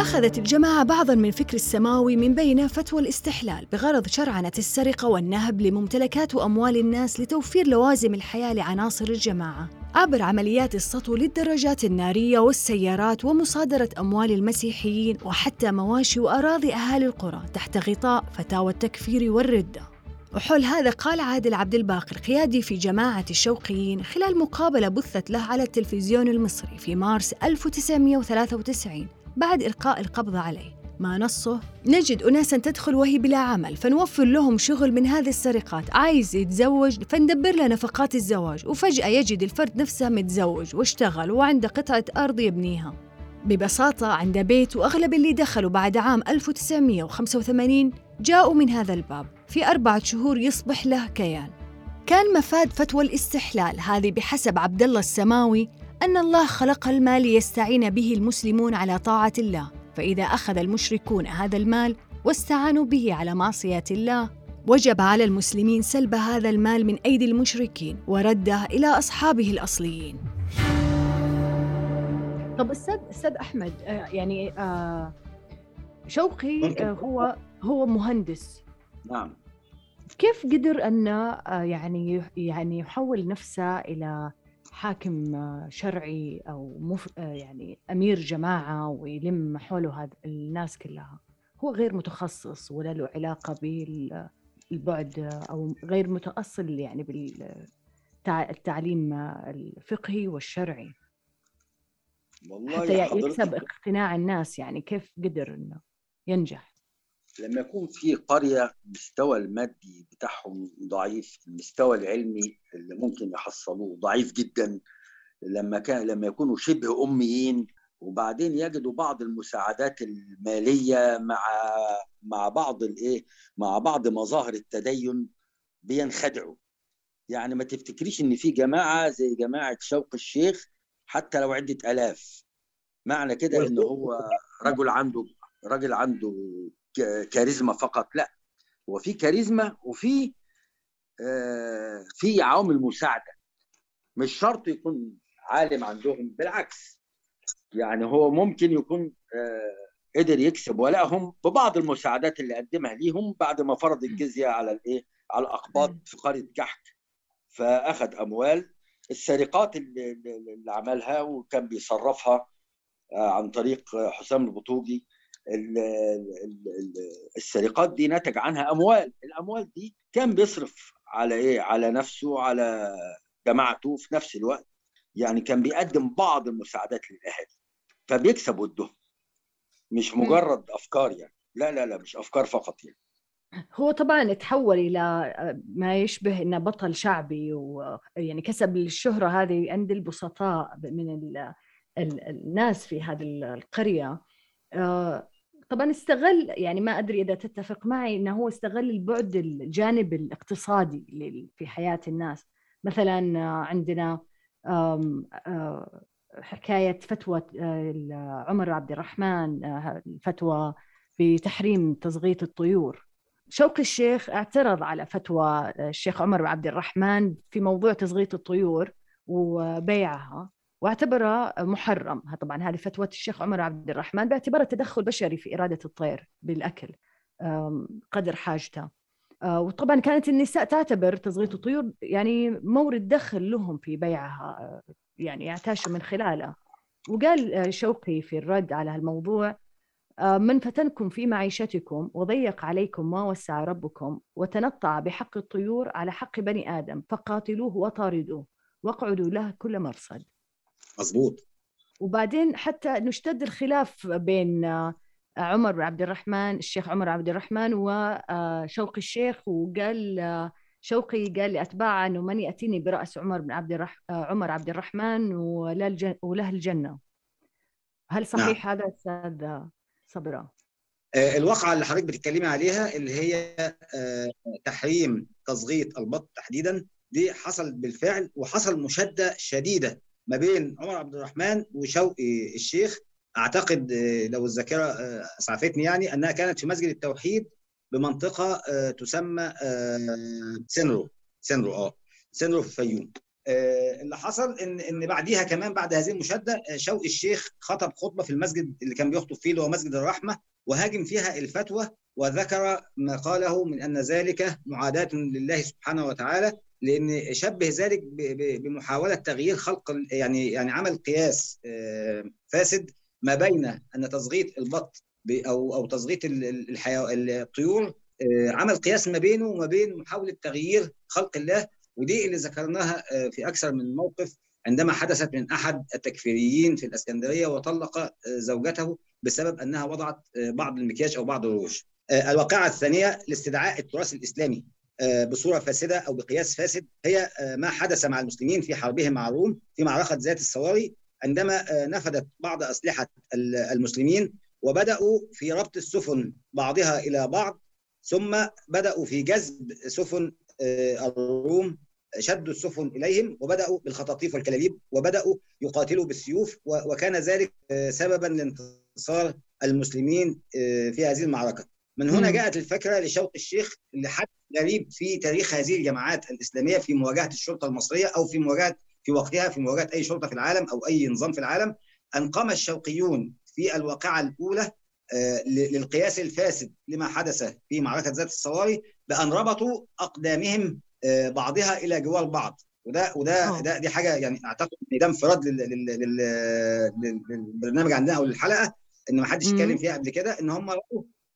أخذت الجماعة بعضا من فكر السماوي من بين فتوى الاستحلال بغرض شرعنة السرقة والنهب لممتلكات وأموال الناس لتوفير لوازم الحياة لعناصر الجماعة. عبر عمليات السطو للدراجات النارية والسيارات ومصادرة أموال المسيحيين وحتى مواشي وأراضي أهالي القرى تحت غطاء فتاوى التكفير والردة وحول هذا قال عادل عبد الباقي القيادي في جماعة الشوقيين خلال مقابلة بثت له على التلفزيون المصري في مارس 1993 بعد إلقاء القبض عليه. ما نصه؟ نجد أناسا تدخل وهي بلا عمل فنوفر لهم شغل من هذه السرقات. عايز يتزوج فندبر له نفقات الزواج وفجأة يجد الفرد نفسه متزوج واشتغل وعنده قطعة أرض يبنيها. ببساطة عنده بيت وأغلب اللي دخلوا بعد عام 1985 جاءوا من هذا الباب. في أربعة شهور يصبح له كيان. كان مفاد فتوى الاستحلال. هذه بحسب عبد الله السماوي أن الله خلق المال ليستعين به المسلمون على طاعة الله. فإذا أخذ المشركون هذا المال واستعانوا به على معصية الله وجب على المسلمين سلب هذا المال من أيدي المشركين ورده إلى أصحابه الأصليين. طب أستاذ أستاذ أحمد آه، يعني آه، شوقي. آه، هو هو مهندس. نعم. كيف قدر آه، يعني يعني يحول نفسه إلى حاكم شرعي أو مف... يعني أمير جماعة ويلم حوله هذا الناس كلها. هو غير متخصص ولا له علاقة بالبعد أو غير متأصل يعني بالتعليم الفقهي والشرعي. والله حتى يكسب اقتناع الناس يعني كيف قدر إنه ينجح. لما يكون في قرية مستوى المادي بتاعهم ضعيف المستوى العلمي اللي ممكن يحصلوه ضعيف جدا لما كان لما يكونوا شبه أميين. وبعدين يجدوا بعض المساعدات المالية مع مع بعض الإيه؟ مع بعض مظاهر التدين بينخدعوا. يعني ما تفتكريش إن في جماعة زي جماعة شوق الشيخ حتى لو عدة آلاف. معنى كده إن هو رجل عنده راجل عنده كاريزما فقط لا. هو في كاريزما وفي آه، في عوامل مساعدة. مش شرط يكون عالم عندهم بالعكس. يعني هو ممكن يكون آه، قدر يكسب ولائهم ببعض المساعدات اللي قدمها ليهم بعد ما فرض الجزية على الإيه؟ على الأقباط في قرية كحك فأخذ أموال. السرقات اللي, اللي عملها وكان بيصرفها آه، عن طريق حسام البطوجي. ال- ال- ال- السرقات دي نتج عنها أموال. الأموال دي كان بيصرف على إيه؟ على نفسه على جماعته في نفس الوقت. يعني كان بيقدم بعض المساعدات للأهالي فبيكسب ودهم. مش مجرد أفكار يعني. لا لا لا مش أفكار فقط يعني. هو طبعا تحول إلى ما يشبه إنه بطل شعبي ويعني كسب الشهرة هذه عند البسطاء من ال ال الناس في هذه القرية. آه، طبعا استغل يعني ما أدري إذا تتفق معي إنه هو استغل البعد الجانب الاقتصادي في حياة الناس. مثلا عندنا آه، حكاية فتوى آه، عمر عبد الرحمن الفتوى بتحريم تصغيط الطيور. شوقي الشيخ اعترض على فتوى الشيخ عمر عبد الرحمن في موضوع تصغيط الطيور وبيعها. واعتبره محرم. طبعا هذه فتوى الشيخ عمر عبد الرحمن باعتباره تدخل بشري في إرادة الطير بالأكل قدر حاجته. آه، وطبعا كانت النساء تعتبر تصغيط الطيور يعني مورد دخل لهم في بيعها يعني يعتاشوا من خلاله. وقال شوقي في الرد على هالموضوع آه، من فتنكم في معيشتكم وضيق عليكم ما وسع ربكم وتنطع بحق الطيور على حق بني آدم فقاتلوه وطاردوه واقعدوا له كل مرصد. مظبوط. وبعدين حتى نشتد الخلاف بين آه، عمر بن عبد الرحمن الشيخ عمر عبد الرحمن وشوقي الشيخ وقال آه، شوقي قال لأتباعه أنه من يأتيني برأس عمر بن عبد الرح... عمر عبد الرحمن وله الجنة. هل صحيح نعم. هذا أستاذ صبرا؟ آه، الواقعة اللي حضرتك بتتكلمي عليها اللي هي آه، تحريم تصغيط البط تحديدا دي حصلت بالفعل وحصل مشادة شديدة. ما بين عمر عبد الرحمن وشوقي الشيخ. أعتقد آه، لو الذاكرة أسعفتني يعني أنها كانت في مسجد التوحيد بمنطقة تسمى سنرو. سنرو آه سنرو في الفيوم اللي حصل إن إن بعديها كمان بعد هذه المشادة شوقي الشيخ خطب خطبة في المسجد اللي كان بيخطب فيه اللي هو مسجد الرحمة وهاجم فيها الفتوى وذكر ما قاله من أن ذلك معاداة لله سبحانه وتعالى. لأن شبه ذلك بمحاولة تغيير خلق يعني يعني عمل قياس فاسد ما بين أن تزغيط البط أو أو تزغيط الطيور عمل قياس ما بينه وما بين محاولة تغيير خلق الله ودي اللي ذكرناها آه، في أكثر من موقف عندما حدثت من أحد التكفيريين في الإسكندرية وطلق آه، زوجته بسبب أنها وضعت آه، بعض المكياج أو بعض الروج. الواقعة الثانية لاستدعاء التراث الإسلامي بصورة فاسدة أو بقياس فاسد هي ما حدث مع المسلمين في حربهم مع الروم في معركة ذات الصواري عندما نفذت بعض أسلحة المسلمين وبدأوا في ربط السفن بعضها إلى بعض ثم بدأوا في جذب سفن الروم شدوا السفن إليهم وبدأوا بالخطاطيف والكلاليب وبدأوا يقاتلوا بالسيوف وكان ذلك سببا لانتصار المسلمين في هذه المعركة. من هنا جاءت الفكرة لشوق الشيخ لحد غريب في تاريخ هذه الجماعات الإسلامية في مواجهة الشرطة المصرية أو في مواجهة في وقتها في مواجهة أي شرطة في العالم أو أي نظام في العالم. ان قام الشوقيون في الواقعة الأولى للقياس الفاسد لما حدث في معركة ذات الصواري بأن ربطوا أقدامهم آه، بعضها إلى جوار بعض. وده وده أوه. ده دي حاجة يعني أعتقد إن ده انفراد للبرنامج عندنا أو للحلقة إن ما حدش اتكلم فيها قبل كده إن هم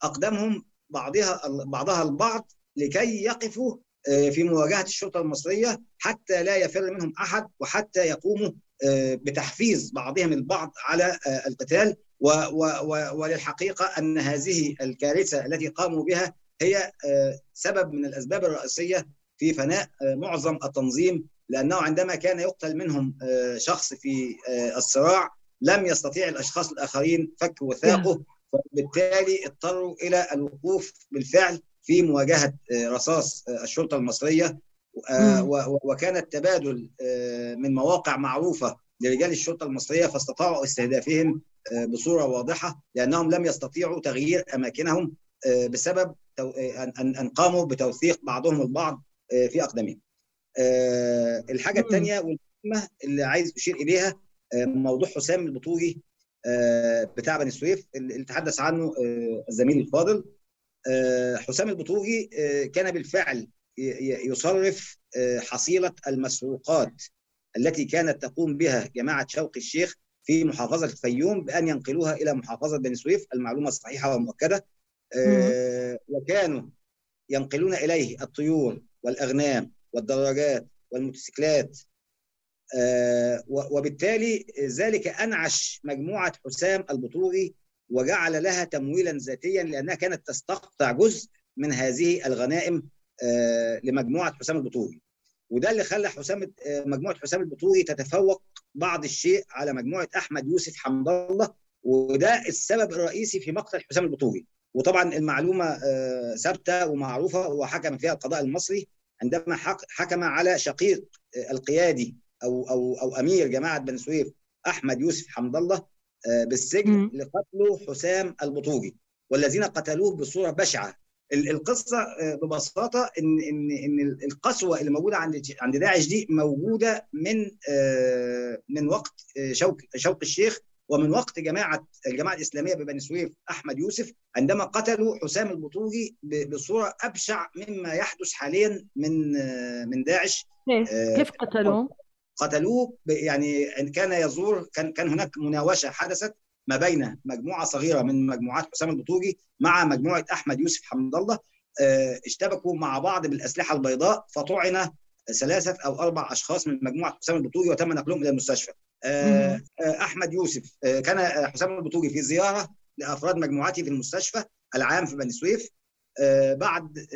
اقدامهم بعضها بعضها البعض لكي يقفوا آه، في مواجهة الشرطة المصرية حتى لا يفر منهم أحد وحتى يقوموا آه، بتحفيز بعضهم البعض على القتال. و و و وللحقيقة أن هذه الكارثة التي قاموا بها هي آه، سبب من الأسباب الرئيسية في فناء آه، معظم التنظيم لأنه عندما كان يقتل منهم آه، شخص في الصراع لم يستطيع الأشخاص الآخرين فك وثاقه. فبالتالي اضطروا إلى الوقوف بالفعل في مواجهة رصاص الشرطة المصرية وكان التبادل من مواقع معروفة لرجال الشرطة المصرية فاستطاعوا استهدافهم بصورة واضحة لأنهم لم يستطيعوا تغيير أماكنهم آه، بسبب آه، ان قاموا بتوثيق بعضهم البعض آه، في أقدامهم. الحاجة الثانية والمهمة اللي عايز أشير إليها موضوع حسام البطوجي بتاع بني سويف اللي تحدث عنه الزميل الفاضل. حسام البطوجي كان بالفعل يصرف حصيلة المسروقات التي كانت تقوم بها جماعة شوقي الشيخ في محافظة الفيوم بأن ينقلوها إلى محافظة بني سويف المعلومة صحيحة ومؤكدة. آه، وكانوا ينقلون إليه الطيور والأغنام والدراجات والموتوسيكلات آه، وبالتالي ذلك أنعش مجموعة حسام البطوري وجعل لها تمويلا ذاتيا لأنها كانت تستقطع جزء من هذه الغنائم آه، لمجموعة حسام البطوري وده اللي خلى حسام آه، مجموعة حسام البطوري تتفوق بعض الشيء على مجموعة أحمد يوسف حمد الله وده السبب الرئيسي في مقتل حسام البطوري وطبعا المعلومة ثابتة ومعروفة وحكم فيها القضاء المصري عندما حكم على شقيق القيادي أو أو أو أمير جماعة بني سويف أحمد يوسف حمد الله آه، بالسجن لقتله حسام البطوجي والذين قتلوه بصورة بشعة. القصة آه، ببساطة إن إن إن القسوة اللي موجودة عند عند داعش دي موجودة من آه، من وقت شوق شوق الشيخ ومن وقت جماعة الجماعة الإسلامية ببني سويف أحمد يوسف عندما قتلوا حسام البطوجي بصورة أبشع مما يحدث حاليا من من داعش. كيف قتلوه؟ قتلوه يعني كان يزور كان كان هناك مناوشة حدثت ما بين مجموعة صغيرة من مجموعات حسام البطوجي مع مجموعة أحمد يوسف حمد الله آه، اشتبكوا مع بعض بالأسلحة البيضاء فطعن ثلاثة أو أربع أشخاص من مجموعة حسام البطوجي وتم نقلهم إلى المستشفى. آه، آه، أحمد يوسف كان حسام البطوجي في زيارة لأفراد مجموعته في المستشفى العام في بني سويف بعد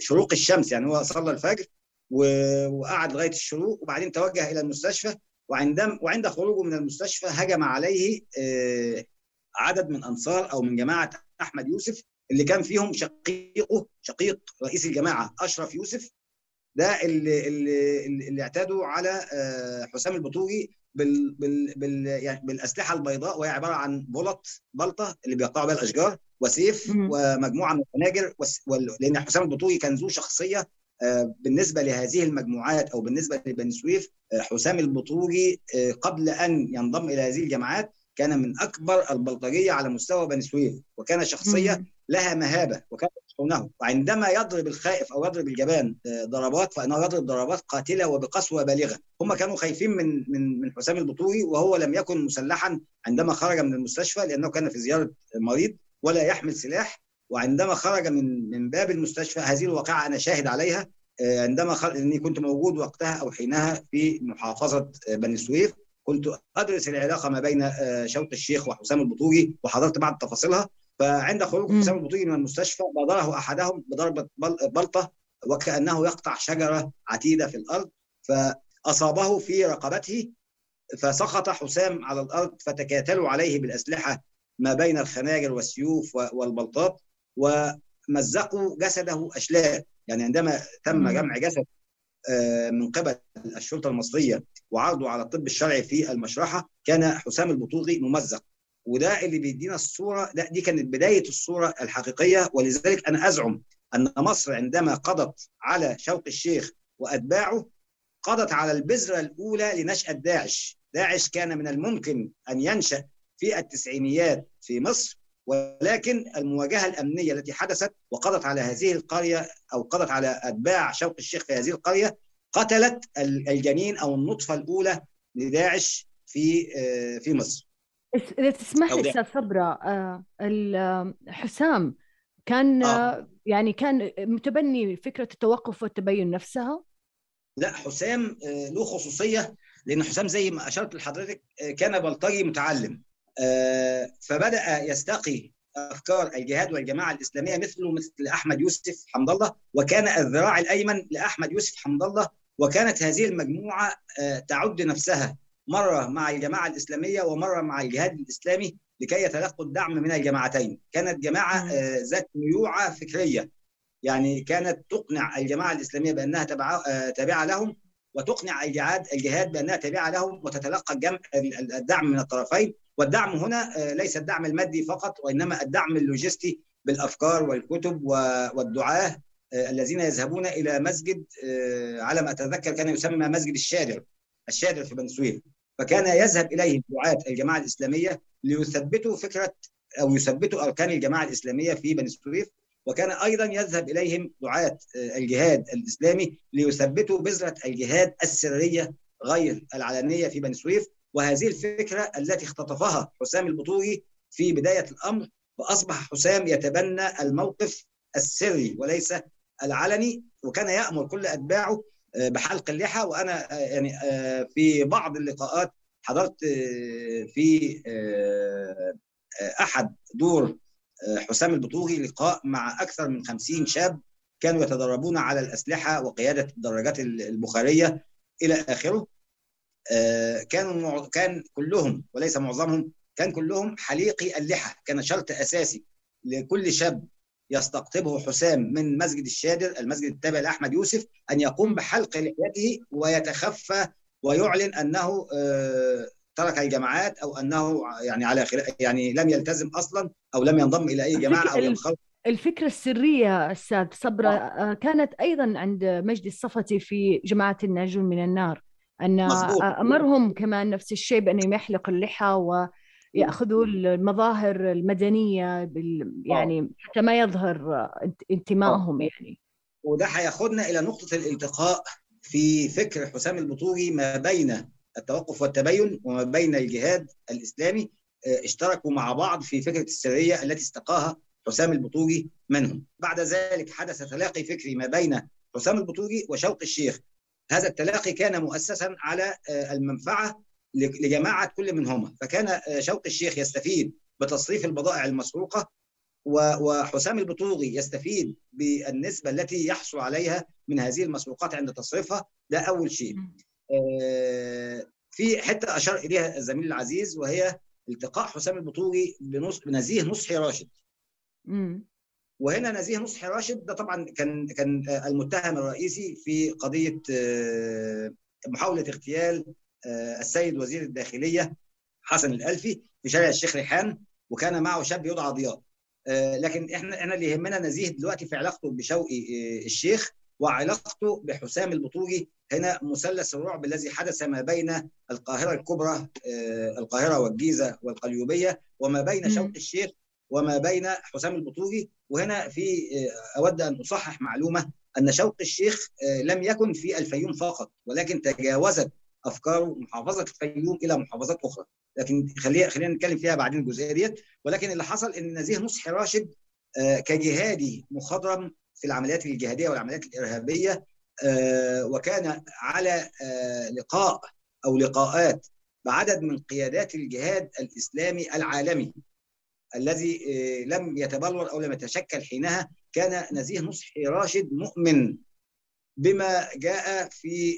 شروق الشمس يعني هو صلى الفجر وقعد لغاية الشروق وبعدين توجه إلى المستشفى وعندما وعند خروجه من المستشفى هجم عليه آه، عدد من أنصار أو من جماعة أحمد يوسف اللي كان فيهم شقيقه شقيق رئيس الجماعة أشرف يوسف. ده اللي اللي, اللي اعتادوا على آه، حسام البطوغي بال بال بال يعني بالأسلحة البيضاء وهي عبارة عن بلط بلطة اللي بيقطعوا بها الأشجار وسيف ومجموعة من الخناجر لأن حسام البطوجي كان ذو شخصية بالنسبة لهذه المجموعات أو بالنسبة لبني سويف آه، حسام البطوجي آه، قبل أن ينضم إلى هذه الجماعات كان من أكبر البلطجية على مستوى بني سويف وكان شخصية لها مهابة وكان يخشونه وعندما يضرب الخائف أو يضرب الجبان ضربات فإنه يضرب ضربات قاتلة وبقسوة بالغة. هم كانوا خايفين من من من حسام البطوجي وهو لم يكن مسلحا عندما خرج من المستشفى لأنه كان في زيارة مريض ولا يحمل سلاح. وعندما خرج من من باب المستشفى هذه الواقعة أنا شاهد عليها آه، عندما خرج إني كنت موجود وقتها أو حينها في محافظة آه، بني سويف كنت أدرس العلاقة ما بين آه، شوط الشيخ وحسام البطوجي وحضرت بعض تفاصيلها. فعند خروج حسام البطوجي من المستشفى بادره أحدهم بضربة بلطة وكأنه يقطع شجرة عتيدة في الأرض فأصابه في رقبته فسقط حسام على الأرض فتكاتلوا عليه بالأسلحة ما بين الخناجر والسيوف والبلطات. ومزقوا جسده أشلاء. يعني عندما تم جمع جسد آه، من قبل الشرطة المصرية وعرضه على الطب الشرعي في المشرحة كان حسام البطوغي ممزق. وده اللي بيدينا الصورة لا دي كانت بداية الصورة الحقيقية. ولذلك أنا أزعم أن مصر عندما قضت على شوق الشيخ وأتباعه قضت على البذرة الأولى لنشاه داعش داعش كان من الممكن أن ينشأ في التسعينيات في مصر. ولكن المواجهة الأمنية التي حدثت وقضت على هذه القرية أو قضت على أتباع شوق الشيخ في هذه القرية قتلت الجنين أو النطفة الأولى لداعش في آه، في مصر. إذا تسمح لي أستاذ صبرا آه، حسام كان آه. يعني كان متبني فكرة التوقف والتبين نفسها؟ لا حسام له خصوصية لأن حسام زي ما أشرت لحضرتك كان بلطجي متعلم آه، فبدأ يستقي أفكار الجهاد والجماعة الإسلامية مثله مثل أحمد يوسف حمد الله وكان الذراع الأيمن لأحمد يوسف حمد الله وكانت هذه المجموعة آه، تعد نفسها مرة مع الجماعة الإسلامية ومرة مع الجهاد الإسلامي لكي يتلقوا الدعم من الجماعتين. كانت جماعة آه، ذات ميوعة فكرية. يعني كانت تقنع الجماعة الإسلامية بأنها تابعة لهم وتقنع الجهاد الجهاد بأنها تابعة لهم وتتلقى الدعم من الطرفين. والدعم هنا آه، ليس الدعم المادي فقط وإنما الدعم اللوجستي بالأفكار والكتب والدعاة آه، الذين يذهبون إلى مسجد آه، على ما أتذكر كان يسمى مسجد الشادر الشادر في بني سويف فكان يذهب إليه دعاة الجماعة الإسلامية ليثبتوا فكرة أو يثبتوا أركان الجماعة الإسلامية في بني سويف وكان أيضا يذهب إليهم دعاة الجهاد الإسلامي ليثبتوا بذرة الجهاد السرية غير العلنية في بني سويف. وهذه الفكرة التي اختطفها حسام البطوجي في بداية الأمر فأصبح حسام يتبنى الموقف السري وليس العلني وكان يأمر كل أتباعه بحلق اللحى. وأنا يعني في بعض اللقاءات حضرت في أحد دور حسام البطوغي لقاء مع أكثر من 50 شاب كانوا يتدربون على الأسلحة وقيادة الدراجات البخارية إلى آخره. كانوا كان كلهم وليس معظمهم كان كلهم حليقي اللحى. كان شرط أساسي لكل شاب يستقطبه حسام من مسجد الشادر المسجد التابع لأحمد يوسف أن يقوم بحلق لحيته ويتخفى ويعلن أنه ترك الجماعات أو أنه يعني على يعني لم يلتزم أصلا أو لم ينضم إلى أي جماعة أو ينخرط. الفكرة السرية أستاذ صبرة آه. كانت أيضا عند مجدي الصفتي في جماعة الناجون من النار. أن مزبوط. أمرهم كمان نفس الشيء بأنهم يحلقوا اللحى ويأخذوا المظاهر المدنية بال يعني حتى ما يظهر انتمائهم يعني. وده هياخدنا إلى نقطة الالتقاء في فكر حسام البطوغي ما بين التوقف والتبين وما بين الجهاد الإسلامي اشتركوا مع بعض في فكرة السرية التي استقاها حسام البطوغي منهم. بعد ذلك حدث تلاقي فكري ما بين حسام البطوغي وشوق الشيخ هذا التلاقي كان مؤسسا على المنفعة لجماعة كل منهما. فكان شوق الشيخ يستفيد بتصريف البضائع المسروقة وحسام البطوغي يستفيد بالنسبة التي يحصل عليها من هذه المسروقات عند تصريفها. ده أول شيء. في حتة أشار إليها الزميل العزيز وهي التقاء حسام البطوغي بنزيه نصحي راشد. وهنا نزيه نصحي راشد. ده طبعا كان كان المتهم الرئيسي في قضية محاولة اغتيال السيد وزير الداخلية حسن الألفي في شارع الشيخ ريحان وكان معه شاب يدعى ضياء لكن إحنا إحنا اللي يهمنا نزيه دلوقتي في علاقته بشوقي الشيخ وعلاقته بحسام البطوغي هنا مثلث الرعب الذي حدث ما بين القاهرة الكبرى القاهرة والجيزة والقليوبية وما بين شوقي الشيخ وما بين حسام البطوغي وهنا في أود أن أصحح معلومة أن شوق الشيخ لم يكن في الفيوم فقط ولكن تجاوزت افكاره محافظة الفيوم إلى محافظات أخرى. لكن خلينا خلينا نتكلم فيها بعدين الجزئية ديت. ولكن اللي حصل إن نزيه نصحي راشد كجهادي مخضرم في العمليات الجهادية والعمليات الإرهابية وكان على لقاء أو لقاءات بعدد من قيادات الجهاد الإسلامي العالمي. الذي لم يتبلور أو لم يتشكل حينها كان نزيه نصحي راشد مؤمن بما جاء في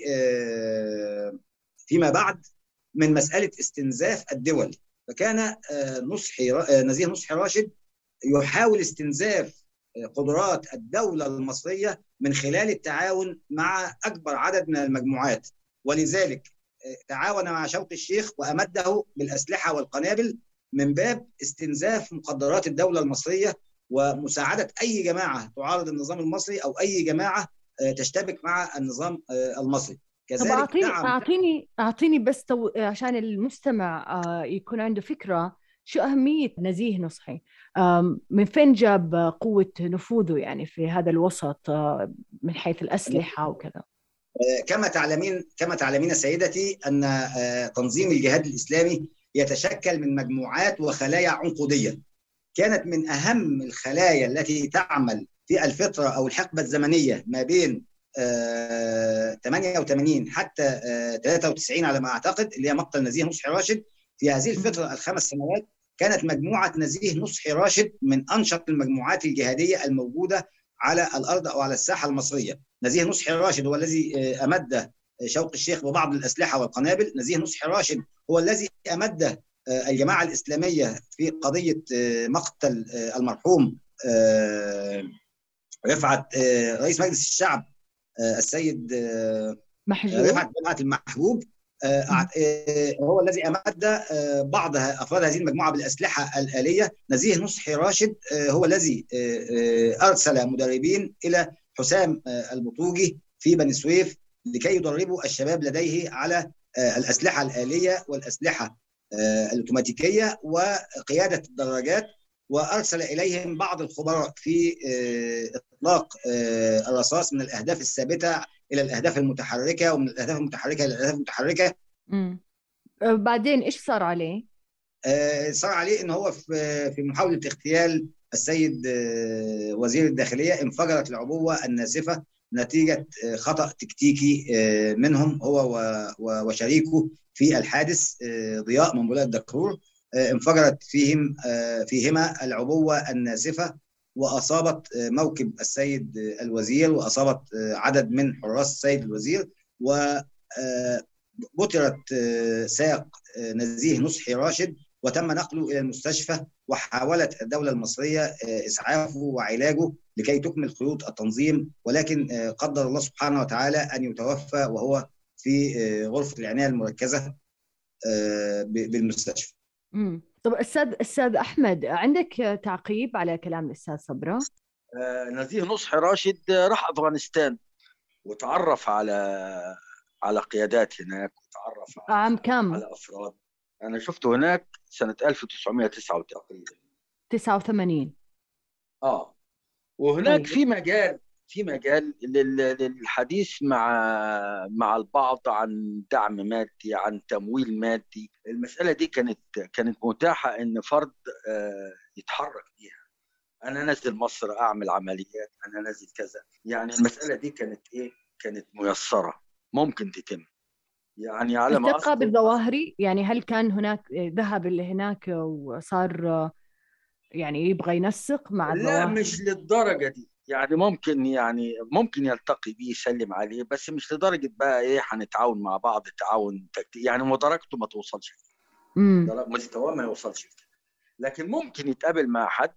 فيما بعد من مسألة استنزاف الدول. فكان نصحي نزيه نصحي راشد يحاول استنزاف قدرات الدولة المصرية من خلال التعاون مع أكبر عدد من المجموعات. ولذلك تعاون مع شوقي الشيخ وأمده بالأسلحة والقنابل من باب استنزاف مقدرات الدولة المصرية ومساعدة أي جماعة تعارض النظام المصري أو أي جماعة تشتبك مع النظام المصري. كذلك طب اعطيني نعم. اعطيني أعطيني بس تو... عشان المستمع يكون عنده فكرة شو أهمية نزيه نصحي؟ من فين جاب قوة نفوذه يعني في هذا الوسط من حيث الأسلحة وكذا؟ كما تعلمين كما تعلمين سيدتي أن تنظيم الجهاد الإسلامي يتشكل من مجموعات وخلايا عنقودية. كانت من أهم الخلايا التي تعمل في الفترة أو الحقبة الزمنية ما بين 88 حتى 93 على ما أعتقد اللي هي مقتل نزيه نصحي راشد. في هذه الفترة الخمس سنوات كانت مجموعة نزيه نصحي راشد من أنشط المجموعات الجهادية الموجودة على الأرض أو على الساحة المصرية. نزيه نصحي راشد هو الذي أمد شوق الشيخ ببعض الأسلحة والقنابل. نزيه نصحي راشد هو الذي أمد الجماعة الإسلامية في قضية مقتل المرحوم رفعت رئيس مجلس الشعب السيد محجوب. رفعت جماعة المحجوب. هو الذي أمد بعض أفراد هذه المجموعة بالأسلحة الآلية. نزيه نصحي راشد هو الذي أرسل مدربين إلى حسام البطوجي في بني سويف. لكي يدربوا الشباب لديه على الأسلحة الآلية والأسلحة الأوتوماتيكية وقيادة الدراجات وأرسل إليهم بعض الخبراء في إطلاق الرصاص من الأهداف الثابتة إلى الأهداف المتحركة ومن الأهداف المتحركة إلى الأهداف المتحركة امم بعدين إيش صار عليه؟ صار عليه إن هو في في محاولة اغتيال السيد وزير الداخلية انفجرت العبوة الناسفة نتيجة خطأ تكتيكي منهم هو وشريكه في الحادث ضياء من بلاد دكرور انفجرت فيهم فيهما العبوة الناسفه وأصابت موكب السيد الوزير وأصابت عدد من حراس السيد الوزير وبترت ساق نزيه نصحي راشد وتم نقله إلى المستشفى وحاولت الدولة المصرية إسعافه وعلاجه لكي تكمل خيوط التنظيم ولكن قدر الله سبحانه وتعالى أن يتوفى وهو في غرفة العناية المركزة بالمستشفى. امم طب أستاذ أستاذ أحمد عندك تعقيب على كلام الأستاذ صبرة؟ آه نزيه نصحي راشد راح أفغانستان وتعرف على على قيادات هناك وتعرف على عام كم؟ على أفراد أنا شفته هناك سنه 1989 تقريبا 89 آه وهناك طيب. في مجال في مجال لل- للحديث مع مع البعض عن دعم مادي عن تمويل مادي المساله دي كانت كانت متاحه ان فرد آه، يتحرك بيها أنا نازل مصر اعمل عمليات أنا نازل كذا يعني المساله دي كانت إيه كانت ميسره ممكن تتم يعني على ما التقى بالظواهري يعني هل كان هناك ذهب اللي هناك وصار يعني يبغى ينسق مع لا الظواهري مش للدرجة دي. يعني ممكن يعني ممكن يلتقي بيه يسلم عليه بس مش لدرجة بقى إيه هنتعاون مع بعض تعاون تكتيك يعني مدرجته ما توصلش مستواه ما يوصلش لكن ممكن يتقابل مع حد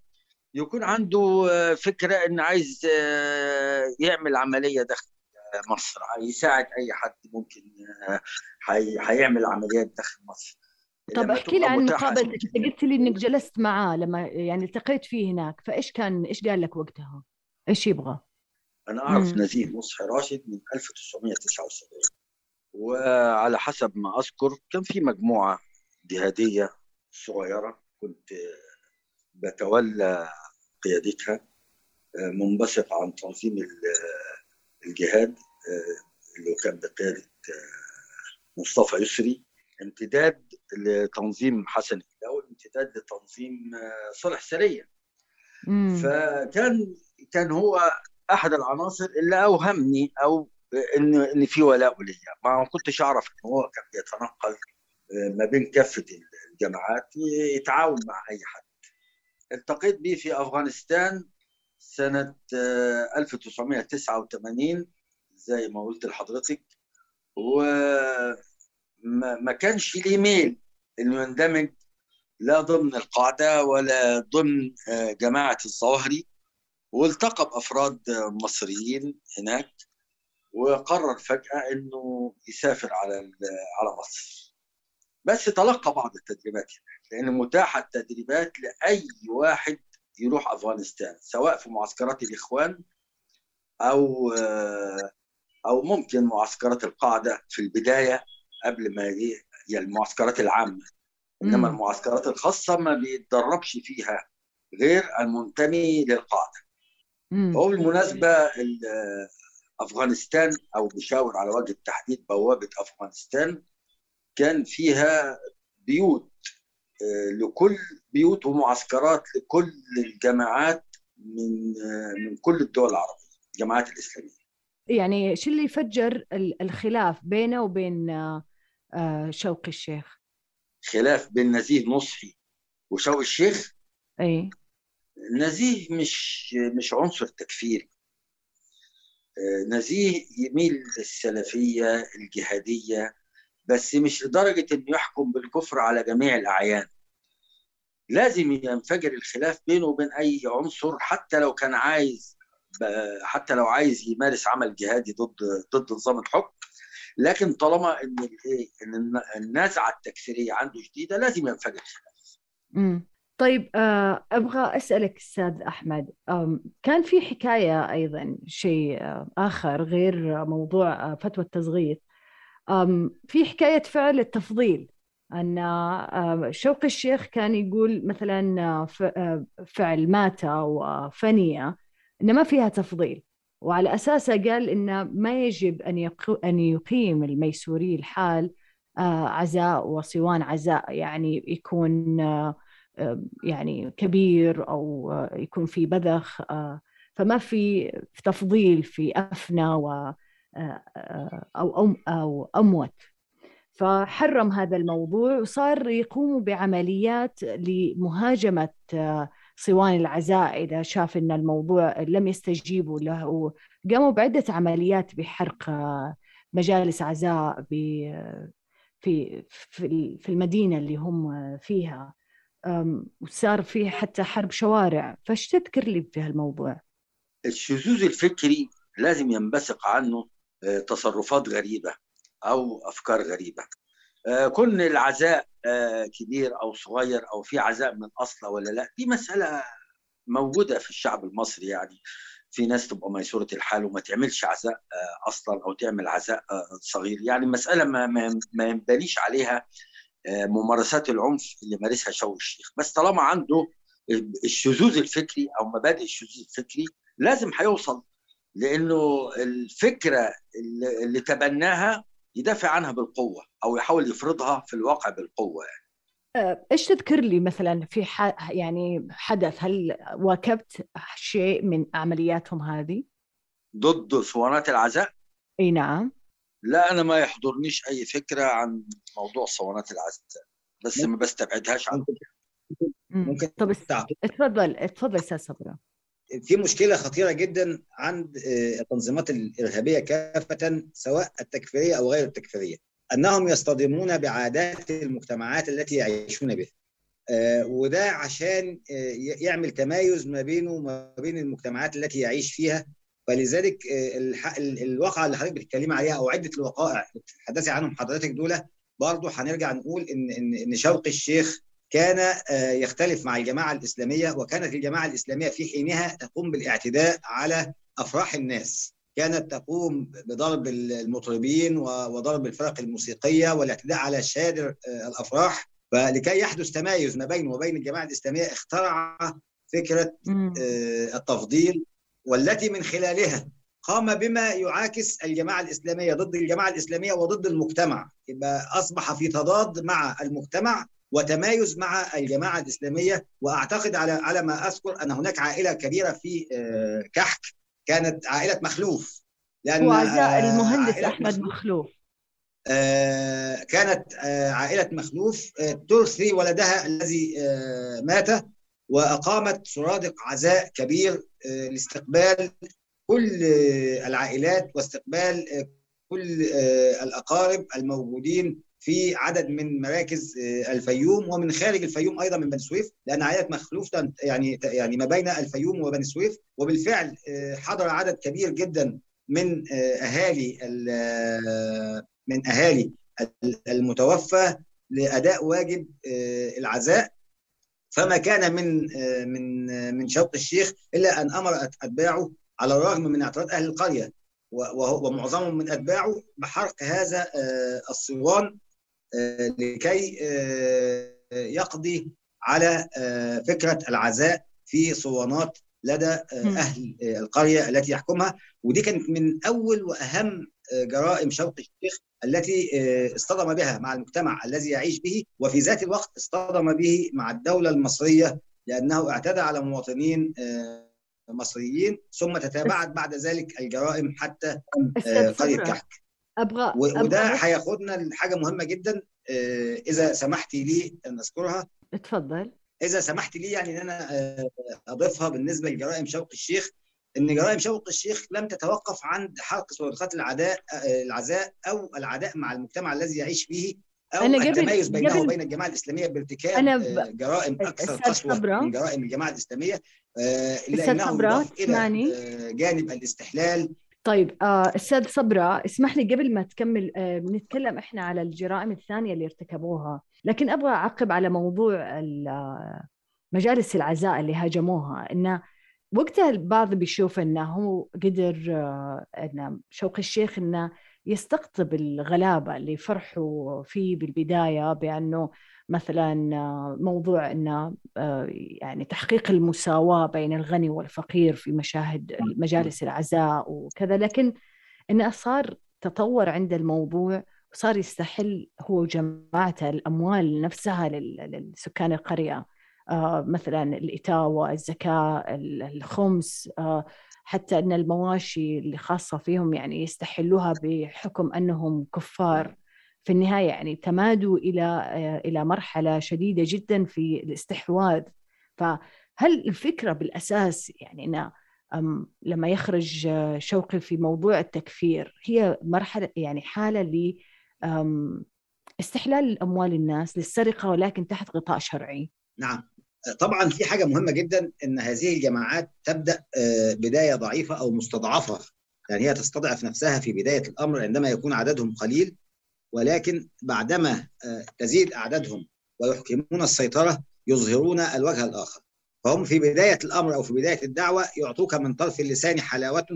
يكون عنده آه، فكرة إن عايز آه، يعمل عملية داخل مصر يساعد أي حد ممكن آه، هي- هيعمل عمليات داخل مصر طب احكي لي عن مقابلتك انت قلت لي انك جلست معاه لما يعني التقيت فيه هناك فايش كان إيش قال لك وقتها؟ إيش يبغى؟ أنا أعرف مم. نزيه مصحي راشد من 1979 وعلى حسب ما أذكر كان في مجموعة جهادية صغيرة كنت بتولى قيادتها منبثق عن تنظيم ال- الجهاد اللي كان بقيادة مصطفى يسري امتداد لتنظيم حسن الدولي امتداد لتنظيم صالح سريه امم فكان كان هو أحد العناصر اللي أوهمني أو إن إن في ولاء ليا ما كنتش أعرف إن هو كان بيتنقل ما بين كافة الجماعات ويتعاون مع أي حد. التقيت به في أفغانستان آه، 1989 زي ما قلت لحضرتك. وما ما كانش ليه ميل إنه يندمج لا ضمن القاعدة ولا ضمن آه، جماعة الظواهري. والتقى بأفراد آه، مصريين هناك وقرر فجأة إنه يسافر على على مصر. بس تلقى بعض التدريبات هناك لأن متاحة التدريبات لأي واحد يروح أفغانستان سواء في معسكرات الإخوان أو آه، أو ممكن معسكرات القاعده في البداية قبل ما هي المعسكرات العامة. إنما. المعسكرات الخاصة ما بيتدربش فيها غير المنتمي للقاعده هو بالمناسبة ال- أفغانستان أو بيشاور على وجه التحديد بوابة أفغانستان كان فيها بيوت آه، لكل بيوت ومعسكرات لكل الجماعات من من كل الدول العربية الجماعات الإسلامية. يعني شو اللي فجر ال- الخلاف بينه وبين آه، شوقي الشيخ؟ خلاف بين نزيه نصحي وشوقي الشيخ؟ إي. نزيه مش مش عنصر تكفيري. آه، نزيه يميل للسلفية الجهادية بس مش لدرجة إنه يحكم بالكفر على جميع الأعيان. لازم ينفجر الخلاف بينه وبين أي عنصر حتى لو كان عايز حتى لو عايز يمارس عمل جهادي ضد ضد نظام الحكم. لكن طالما إن الايه إن الن- النزعة التكفيريه عنده شديده لازم ينفجر الخلاف. طيب آه، أبغى أسألك أستاذ أحمد. كان في حكاية أيضا شيء آه، آخر غير موضوع آه، فتوى التصغير في حكاية فعل التفضيل آه، شوقي الشيخ كان يقول مثلا آه، آه، فعل ماتة وفنية ان ما فيها تفضيل. وعلى اساسه قال إن ما يجب يقو- أن يقيم الميسوري الحال آه، عزاء وصوان عزاء يعني يكون آه، يعني كبير أو يكون في بذخ فما في تفضيل في أفنى و أو أم أو أموت. فحرم هذا الموضوع وصار يقوموا بعمليات لمهاجمة صوان العزاء إذا شاف إن الموضوع لم يستجيبوا له. قاموا بعدة عمليات بحرق مجالس عزاء في في المدينة اللي هم فيها. وصار في حتى حرب شوارع. فايش تذكر لي في هالموضوع؟ الشذوذ الفكري لازم ينبثق عنه آه، تصرفات غريبة أو أفكار غريبة. آه، كن العزاء آه، كبير أو صغير أو في عزاء من اصله ولا لا دي مسألة موجودة في الشعب المصري يعني. في ناس تبقى ميسورة الحال وما تعملش عزاء آه، أصلا أو تعمل عزاء صغير. يعني مسألة ما ما ينبنيش عليها ممارسات العنف اللي مارسها شو الشيخ. بس طالما عنده الشذوذ الفكري أو مبادئ الشذوذ الفكري لازم هيوصل لأنه الفكرة اللي تبناها يدافع عنها بالقوة أو يحاول يفرضها في الواقع بالقوة يعني. أه، إيش تذكر لي مثلا في ح... يعني حدث هل واكبت شيء من عملياتهم هذه؟ ضد صوانات العزاء؟ إي نعم لا أنا ما يحضرنيش أي فكرة عن موضوع صوانات العزاء بس ما بستبعدهاش عن ممكن طب اتفضل اتفضل أستاذ صبرا في مشكلة خطيرة جدا عند آه، التنظيمات الإرهابية كافة سواء التكفيرية أو غير التكفيرية أنهم يصطدمون بعادات المجتمعات التي يعيشون بها. آه، وده عشان آه، يعمل تمايز ما بينه وما بين المجتمعات التي يعيش فيها. فلذلك الواقعة اللي حضرتك بتتكلمي عليها أو عدة الوقائع اللي بتتحدثي عنهم حضرتك دول برضه هنرجع نقول إن إن إن شوقي الشيخ كان آه، يختلف مع الجماعة الإسلامية وكانت الجماعة الإسلامية في حينها تقوم بالاعتداء على أفراح الناس. كانت تقوم بضرب المطربين وضرب الفرق الموسيقية والاعتداء على شادر آه، الأفراح. فلكي يحدث تمايز ما بينه وبين الجماعة الإسلامية اخترع فكرة آه، التفضيل والتي من خلالها قام بما يعاكس الجماعة الإسلامية ضد الجماعة الإسلامية وضد المجتمع. يبقى أصبح في تضاد مع المجتمع وتمايز مع الجماعة الإسلامية وأعتقد على على ما أذكر أن هناك عائلة كبيرة في آه، كحك كانت عائلة مخلوف. لأن وعزاء آه، المهندس أحمد مخلوف. آه، كانت عائلة مخلوف. ترثي ولدها الذي مات وأقامت سرادق عزاء كبير لاستقبال كل العائلات واستقبال كل الأقارب الموجودين في عدد من مراكز آه، الفيوم ومن خارج الفيوم أيضا من بني سويف لأن عائله مخلوف يعني يعني ما بين الفيوم وبني سويف. وبالفعل آه، حضر عدد كبير جدا من آه، أهالي من أهالي المتوفى لأداء واجب العزاء. فما كان من من من شوق الشيخ إلا أن أمر أتباعه على الرغم من اعتراض أهل القرية. ومعظمهم من أتباعه بحرق هذا الصوان لكي آه، يقضي على آه، فكرة العزاء في صوانات لدى آه، أهل القرية التي يحكمها. ودي كانت من أول وأهم جرائم شوق الشيخ التي اصطدم بها مع المجتمع الذي يعيش به وفي ذات الوقت اصطدم به مع الدولة المصرية لأنه اعتدى على مواطنين مصريين ثم تتابعت بعد ذلك الجرائم حتى قرية كحك. أبغى وده هياخدنا لحاجة مهمة جدا. آه، إذا سمحتي لي أن أذكرها. اتفضل. إذا سمحتي لي يعني إن أنا آه، أضيفها بالنسبة لجرائم شوق الشيخ. إن جرائم شوق الشيخ لم تتوقف عند حرق صورات العداء آه، العزاء أو العداء مع المجتمع الذي يعيش فيه أو أنا التميز بينه قبل وبين الجماعة الإسلامية بارتكاب أنا ب... جرائم أكثر قسوة من جرائم الجماعة الإسلامية. إلا إنه إلى جانب الاستحلال طيب آه أستاذ صبرا اسمح لي قبل ما تكمل آه نتكلم إحنا على الجرائم الثانية اللي ارتكبوها. لكن أبغى أعقب على موضوع آه، مجالس العزاء اللي هاجموها انه وقتها البعض بيشوف إنه هو قدر آه انه شوقي الشيخ إنه يستقطب الغلابة اللي فرحوا فيه بالبداية بأنه مثلا موضوع انه آه، يعني تحقيق المساواة بين الغني والفقير في مشاهد مجالس العزاء وكذا. لكن انه صار تطور عند الموضوع وصار يستحل هو وجماعته الأموال نفسها لسكان القرية. آه، مثلا الإتاوة الزكاة الخمس آه، حتى أن المواشي اللي خاصة فيهم يعني يستحلوها بحكم أنهم كفار. في النهاية يعني تمادوا إلى آه، إلى مرحلة شديدة جدا في الاستحواذ. فهل الفكرة بالأساس يعني أن لما يخرج شوقي في موضوع التكفير هي مرحلة يعني حالة ل استحلال أموال الناس للسرقة ولكن تحت غطاء شرعي؟ نعم. طبعا في حاجة مهمة جدا إن هذه الجماعات تبدأ آه، بداية ضعيفة أو مستضعفة. يعني هي تستضعف نفسها في بداية الأمر عندما يكون عددهم قليل. ولكن بعدما آه، تزيد أعدادهم ويحكمون السيطرة يظهرون الوجه الآخر. فهم في بداية الأمر أو في بداية الدعوة يعطوك من طرف اللسان حلاوة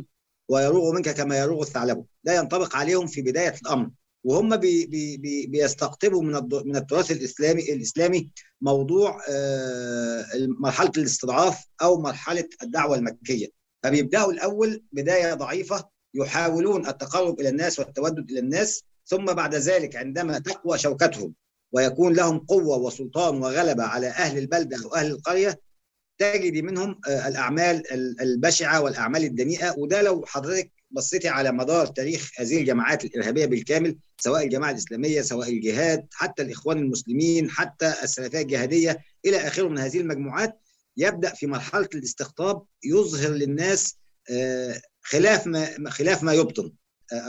ويروغ منك كما يروغ الثعلب لا ينطبق عليهم في بداية الأمر. وهم بي بي بيستقطبوا من من التراث الإسلامي الإسلامي موضوع آه، مرحلة الاستضعاف أو مرحلة الدعوة المكية. فبيبدأوا الأول بداية ضعيفة يحاولون التقرب إلى الناس والتودد إلى الناس ثم بعد ذلك عندما تقوى شوكتهم ويكون لهم قوة وسلطان وغلبة على أهل البلده أو أهل القرية تجد منهم آه، الأعمال البشعة والأعمال الدنيئة. وده لو حضرتك بصيتي على مدار تاريخ هذه الجماعات الإرهابية بالكامل سواء الجماعة الإسلامية سواء الجهاد حتى الإخوان المسلمين حتى السلفية الجهادية إلى آخره من هذه المجموعات يبدأ في مرحلة الاستقطاب يظهر للناس آه، خلاف ما خلاف ما يبطن.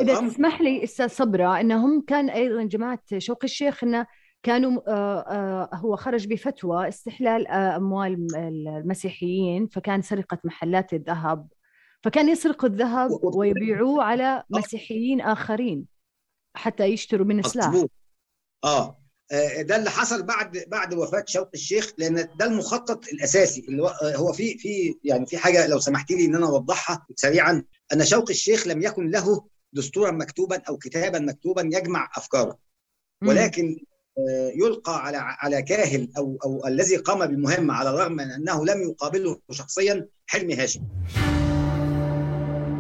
إذا تسمح لي أستاذ صبرا إنهم كان أيضا جماعة شوق الشيخ إنه كانوا آه، هو خرج بفتوى استحلال أموال المسيحيين فكان سرقة محلات الذهب. فكان يسرقوا الذهب ويبيعوه على مسيحيين آخرين حتى يشتروا من سلاح آه ده اللي حصل بعد بعد وفاة شوقي الشيخ لأن ده المخطط الأساسي. اللي هو في في يعني في حاجة لو سمحت لي إن أنا أوضحها سريعا. أن شوقي الشيخ لم يكن له دستورا مكتوبا أو كتابا مكتوبا يجمع أفكاره. ولكن يلقى على على كاهل أو أو الذي قام بالمهمة على الرغم من أنه لم يقابله شخصيا حلمي هاشم.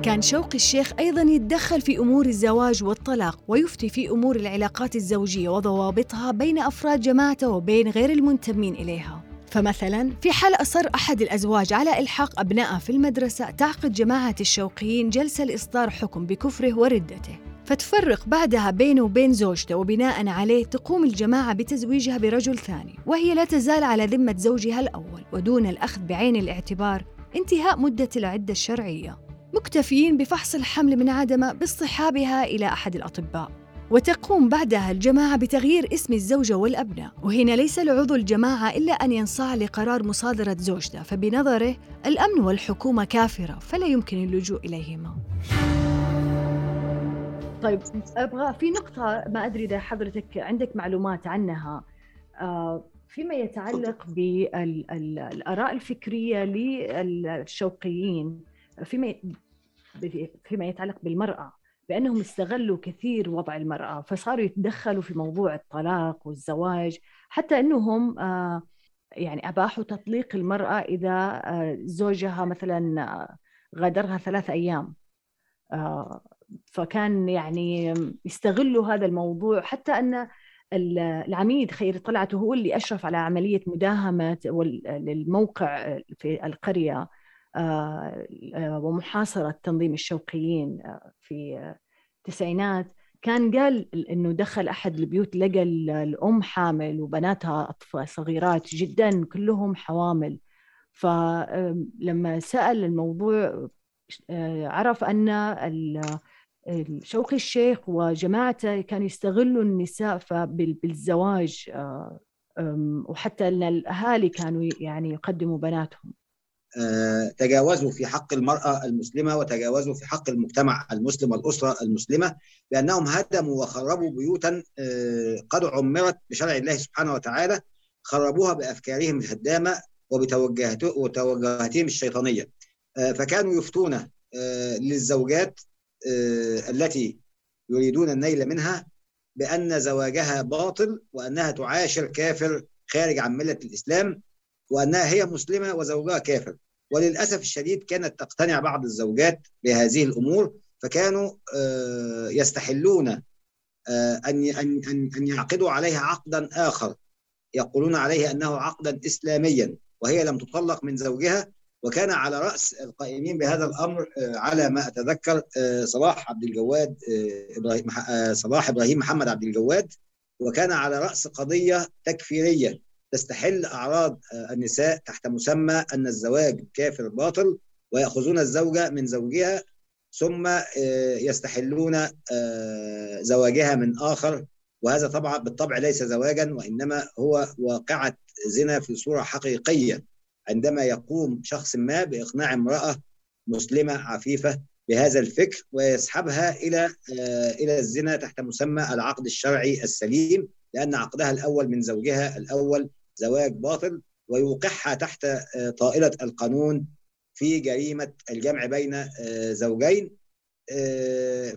كان شوقي الشيخ أيضا يتدخل في أمور الزواج والطلاق ويفتي في أمور العلاقات الزوجية وضوابطها بين أفراد جماعته وبين غير المنتمين إليها. فمثلا في حال أصر أحد الأزواج على إلحاق أبنائه في المدرسة تعقد جماعة الشوقيين جلسة لإصدار حكم بكفره وردته. فتفرق بعدها بينه وبين زوجته وبناء عليه تقوم الجماعة بتزويجها برجل ثاني. وهي لا تزال على ذمة زوجها الأول ودون الأخذ بعين الاعتبار انتهاء مدة العدة الشرعية. مكتفين بفحص الحمل من عدمه باصطحابها إلى أحد الأطباء. وتقوم بعدها الجماعة بتغيير اسم الزوجة والأبناء. وهنا ليس لعضو الجماعة إلا أن ينصاع لقرار مصادرة زوجته فبنظره الأمن والحكومة كافرة فلا يمكن اللجوء إليهما. طيب أبغى في نقطة ما أدري إذا حضرتك عندك معلومات عنها. آه، فيما يتعلق بالآراء الفكرية للشوقيين فيما فيما يتعلق بالمرأة. بأنهم استغلوا كثير وضع المرأة فصاروا يتدخلوا في موضوع الطلاق والزواج حتى أنهم آه، يعني أباحوا تطليق المرأة إذا آه، زوجها مثلا آه، غادرها ثلاث أيام. فكان يعني يستغلوا هذا الموضوع حتى أن العميد خير طلعت هو اللي أشرف على عملية مداهمة للموقع في القرية. ومحاصرة تنظيم الشوقيين آه، في التسعينات كان قال إنه دخل أحد البيوت لقى الأم حامل وبناتها أطفال صغيرات جدا كلهم حوامل. فلما سأل الموضوع عرف أن شوقي الشيخ وجماعته كانوا يستغلوا النساء بالزواج وحتى أن الأهالي كانوا يعني يقدموا بناتهم. آه، تجاوزوا في حق المرأة المسلمة وتجاوزوا في حق المجتمع المسلم والأسرة المسلمة بأنهم هدموا وخربوا بيوتا آه، قد عمرت بشرع الله سبحانه وتعالى خربوها بأفكارهم الهدامة وبتوجهاتهم الشيطانية. آه، فكانوا يفتون للزوجات التي يريدون النيل منها بأن زواجها باطل وأنها تعاشر كافر خارج عن ملة الإسلام وأنها هي مسلمة وزوجها كافر. وللأسف الشديد كانت تقتنع بعض الزوجات بهذه الأمور فكانوا آه، يستحلون آه، أن ان ان يعقدوا عليها عقدا آخر. يقولون عليه أنه عقدا اسلاميا وهي لم تطلق من زوجها وكان على رأس القائمين بهذا الأمر على ما أتذكر صلاح عبد الجواد إبراهيم صلاح إبراهيم محمد عبد الجواد وكان على رأس قضية تكفيرية. تستحل أعراض النساء تحت مسمى أن الزواج كافر باطل ويأخذون الزوجة من زوجها ثم يستحلون زواجها من آخر. وهذا طبعا بالطبع ليس زواجا وإنما هو واقعة زنا في صورة حقيقية. عندما يقوم شخص ما بإقناع امرأة مسلمة عفيفة بهذا الفكر ويسحبها إلى إلى الزنا تحت مسمى العقد الشرعي السليم لأن عقدها الأول من زوجها الأول زواج باطل ويوقعها تحت طائله القانون في جريمة الجمع بين زوجين.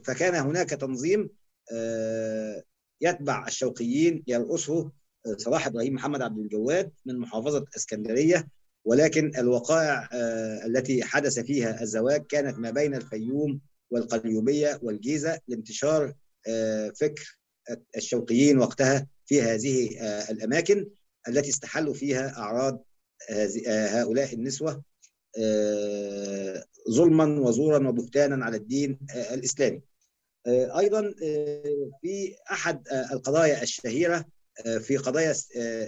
فكان هناك تنظيم يتبع الشوقيين يرأسه صلاح إبراهيم محمد عبد الجواد من محافظة إسكندرية. ولكن الوقائع التي حدث فيها الزواج كانت ما بين الفيوم والقليوبية والجيزة لانتشار فكر الشوقيين وقتها في هذه الأماكن التي استحلوا فيها أعراض هؤلاء النسوة ظلما وزورا وبهتانا على الدين الإسلامي. أيضا في أحد القضايا الشهيرة في قضايا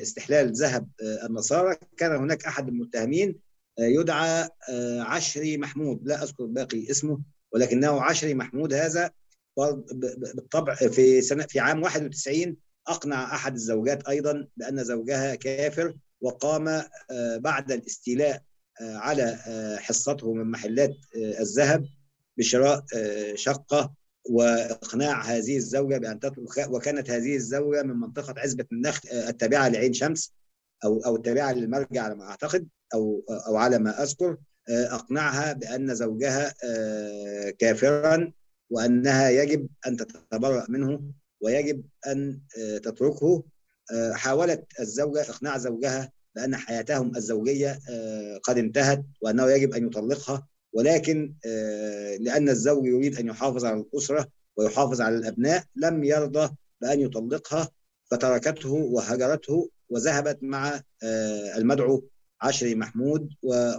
استحلال ذهب النصارى كان هناك أحد المتهمين يدعى عشري محمود لا أذكر باقي اسمه ولكنه عشري محمود هذا بالطبع في سنه في عام 91 أقنع أحد الزوجات أيضا بأن زوجها كافر وقام بعد الاستيلاء على حصته من محلات الذهب بشراء شقة وإقناع هذه الزوجة بأن وكانت هذه الزوجة من منطقة عزبة النخل التابعة لعين شمس أو أو التابعة للمرجع على ما أعتقد أو أو على ما أذكر أقنعها بأن زوجها كافرا وأنها يجب أن تتبرأ منه ويجب أن تتركه. حاولت الزوجة إقناع زوجها بأن حياتهم الزوجية قد انتهت وأنه يجب أن يطلقها. ولكن لأن الزوج يريد أن يحافظ على الأسرة ويحافظ على الأبناء لم يرضى بأن يطلقها. فتركته وهجرته وذهبت مع المدعو عشري محمود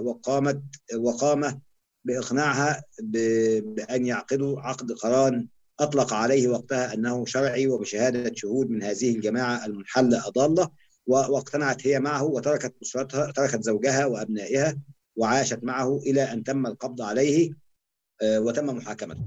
وقامت وقام بإقناعها بأن يعقدوا عقد قران أطلق عليه وقتها أنه شرعي وبشهادة شهود من هذه الجماعة المنحلة أضالة واقتنعت هي معه وتركت أسرتها تركت زوجها وأبنائها وعاشت معه إلى أن تم القبض عليه وتم محاكمته.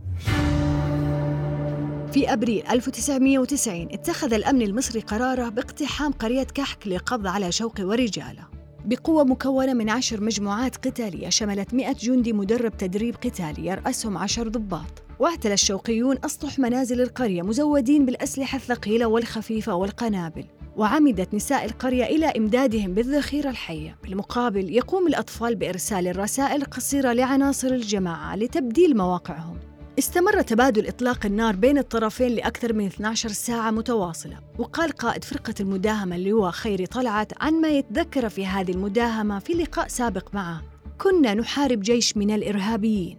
في أبريل 1990 اتخذ الأمن المصري قراره باقتحام قرية كحك للقبض على شوقي ورجالة. بقوة مكونة من عشر مجموعات قتالية شملت 100 جندي مدرب تدريب قتالي يرأسهم عشر ضباط. واعتل الشوقيون أسطح منازل القرية مزودين بالأسلحة الثقيلة والخفيفة والقنابل وعمدت نساء القرية إلى إمدادهم بالذخيرة الحية. بالمقابل يقوم الأطفال بإرسال الرسائل القصيرة لعناصر الجماعة لتبديل مواقعهم. استمر تبادل إطلاق النار بين الطرفين لأكثر من 12 ساعة متواصلة. وقال قائد فرقة المداهمة اللواء خيري طلعت عن ما يتذكر في هذه المداهمة في لقاء سابق معه. كنا نحارب جيش من الإرهابيين.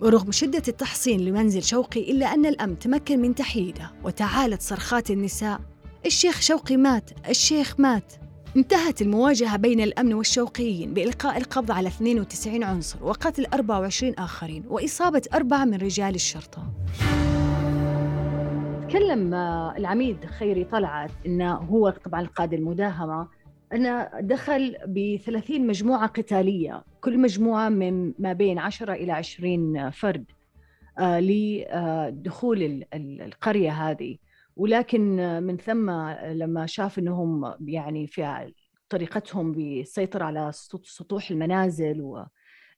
ورغم شدة التحصين لمنزل شوقي إلا أن الأمن تمكن من تحييده. وتعالت صرخات النساء. الشيخ شوقي مات. الشيخ مات. انتهت المواجهة بين الأمن والشوقيين بإلقاء القبض على 92 عنصر وقتل 24 آخرين وإصابة أربعة من رجال الشرطة. تكلم العميد خيري طلعت أنه هو طبعا قائد المداهمة أنه دخل ب 30 مجموعة قتالية كل مجموعة من ما بين 10 إلى 20 فرد لدخول القرية هذه. ولكن من ثم لما شاف إنهم يعني في طريقتهم بالسيطرة على سطوح المنازل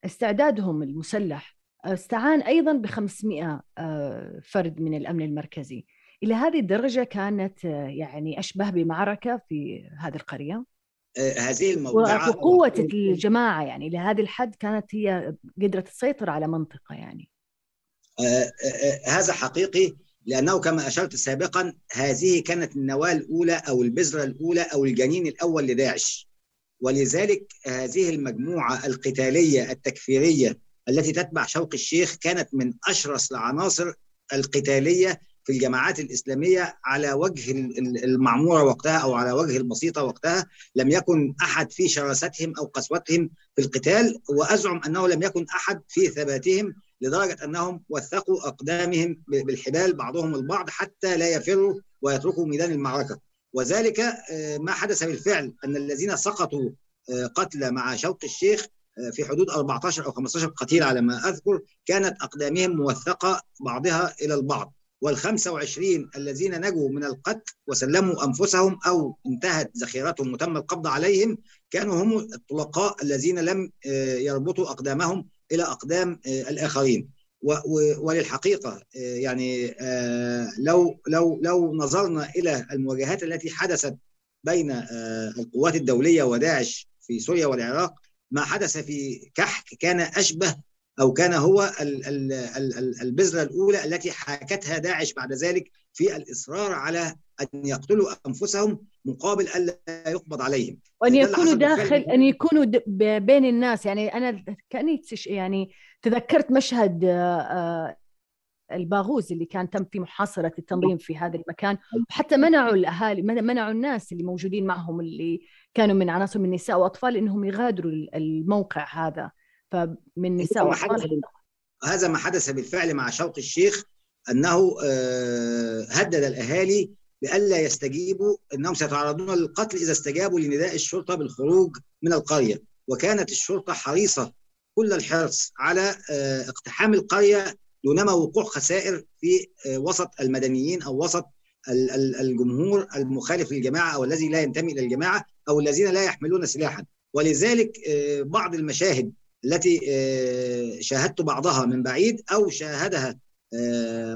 واستعدادهم المسلح استعان أيضا ب 500 فرد من الأمن المركزي. إلى هذه الدرجة كانت يعني أشبه بمعركة في هذه القرية؟ هذه الموضوعة وقوة الجماعة يعني لهذه الحد كانت هي قدرت تسيطر على منطقة يعني. هذا حقيقي. لأنه كما أشرت سابقا هذه كانت النواة الأولى أو البذرة الأولى أو الجنين الأول لداعش. ولذلك هذه المجموعة القتالية التكفيرية التي تتبع شوق الشيخ كانت من أشرس العناصر القتالية في الجماعات الإسلامية على وجه المعمورة وقتها أو على وجه البسيطة وقتها. لم يكن أحد في شراستهم أو قسوتهم في القتال وأزعم أنه لم يكن أحد في ثباتهم لدرجة أنهم وثقوا أقدامهم بالحبال بعضهم البعض حتى لا يفروا ويتركوا ميدان المعركة. وذلك ما حدث بالفعل أن الذين سقطوا قتلى مع شوق الشيخ في حدود 14 أو 15 قتيل على ما أذكر كانت أقدامهم موثقة بعضها إلى البعض. والخمسة وعشرين الذين نجوا من القتل وسلموا أنفسهم أو انتهت ذخيرتهم وتم القبض عليهم كانوا هم الطلقاء الذين لم يربطوا أقدامهم إلى أقدام الآخرين. وللحقيقة يعني لو لو لو نظرنا إلى المواجهات التي حدثت بين القوات الدولية وداعش في سوريا والعراق ما حدث في كحك كان أشبه أو كان هو البذرة الأولى التي حاكتها داعش بعد ذلك في الإصرار على أن يقتلوا أنفسهم مقابل ألا يقبض عليهم. وأن يكونوا داخل أن يكونوا بين الناس. يعني أنا كأني يعني تذكرت مشهد الباغوز اللي كان تم في محاصرة التنظيم في هذا المكان. وحتى منعوا الأهالي منعوا الناس اللي موجودين معهم اللي كانوا من عناصر من النساء وأطفال إنهم يغادروا الموقع هذا. فمن نساء وأطفال. هذا ما حدث بالفعل مع شوق الشيخ أنه هدد الأهالي بألا يستجيبوا أنهم سيتعرضون للقتل إذا استجابوا لنداء الشرطة بالخروج من القرية. وكانت الشرطة حريصة كل الحرص على اقتحام القرية دونما وقوع خسائر في وسط المدنيين أو وسط الجمهور المخالف للجماعة أو الذي لا ينتمي إلى الجماعة أو الذين لا يحملون سلاحا. ولذلك بعض المشاهد التي شاهدت بعضها من بعيد أو شاهدها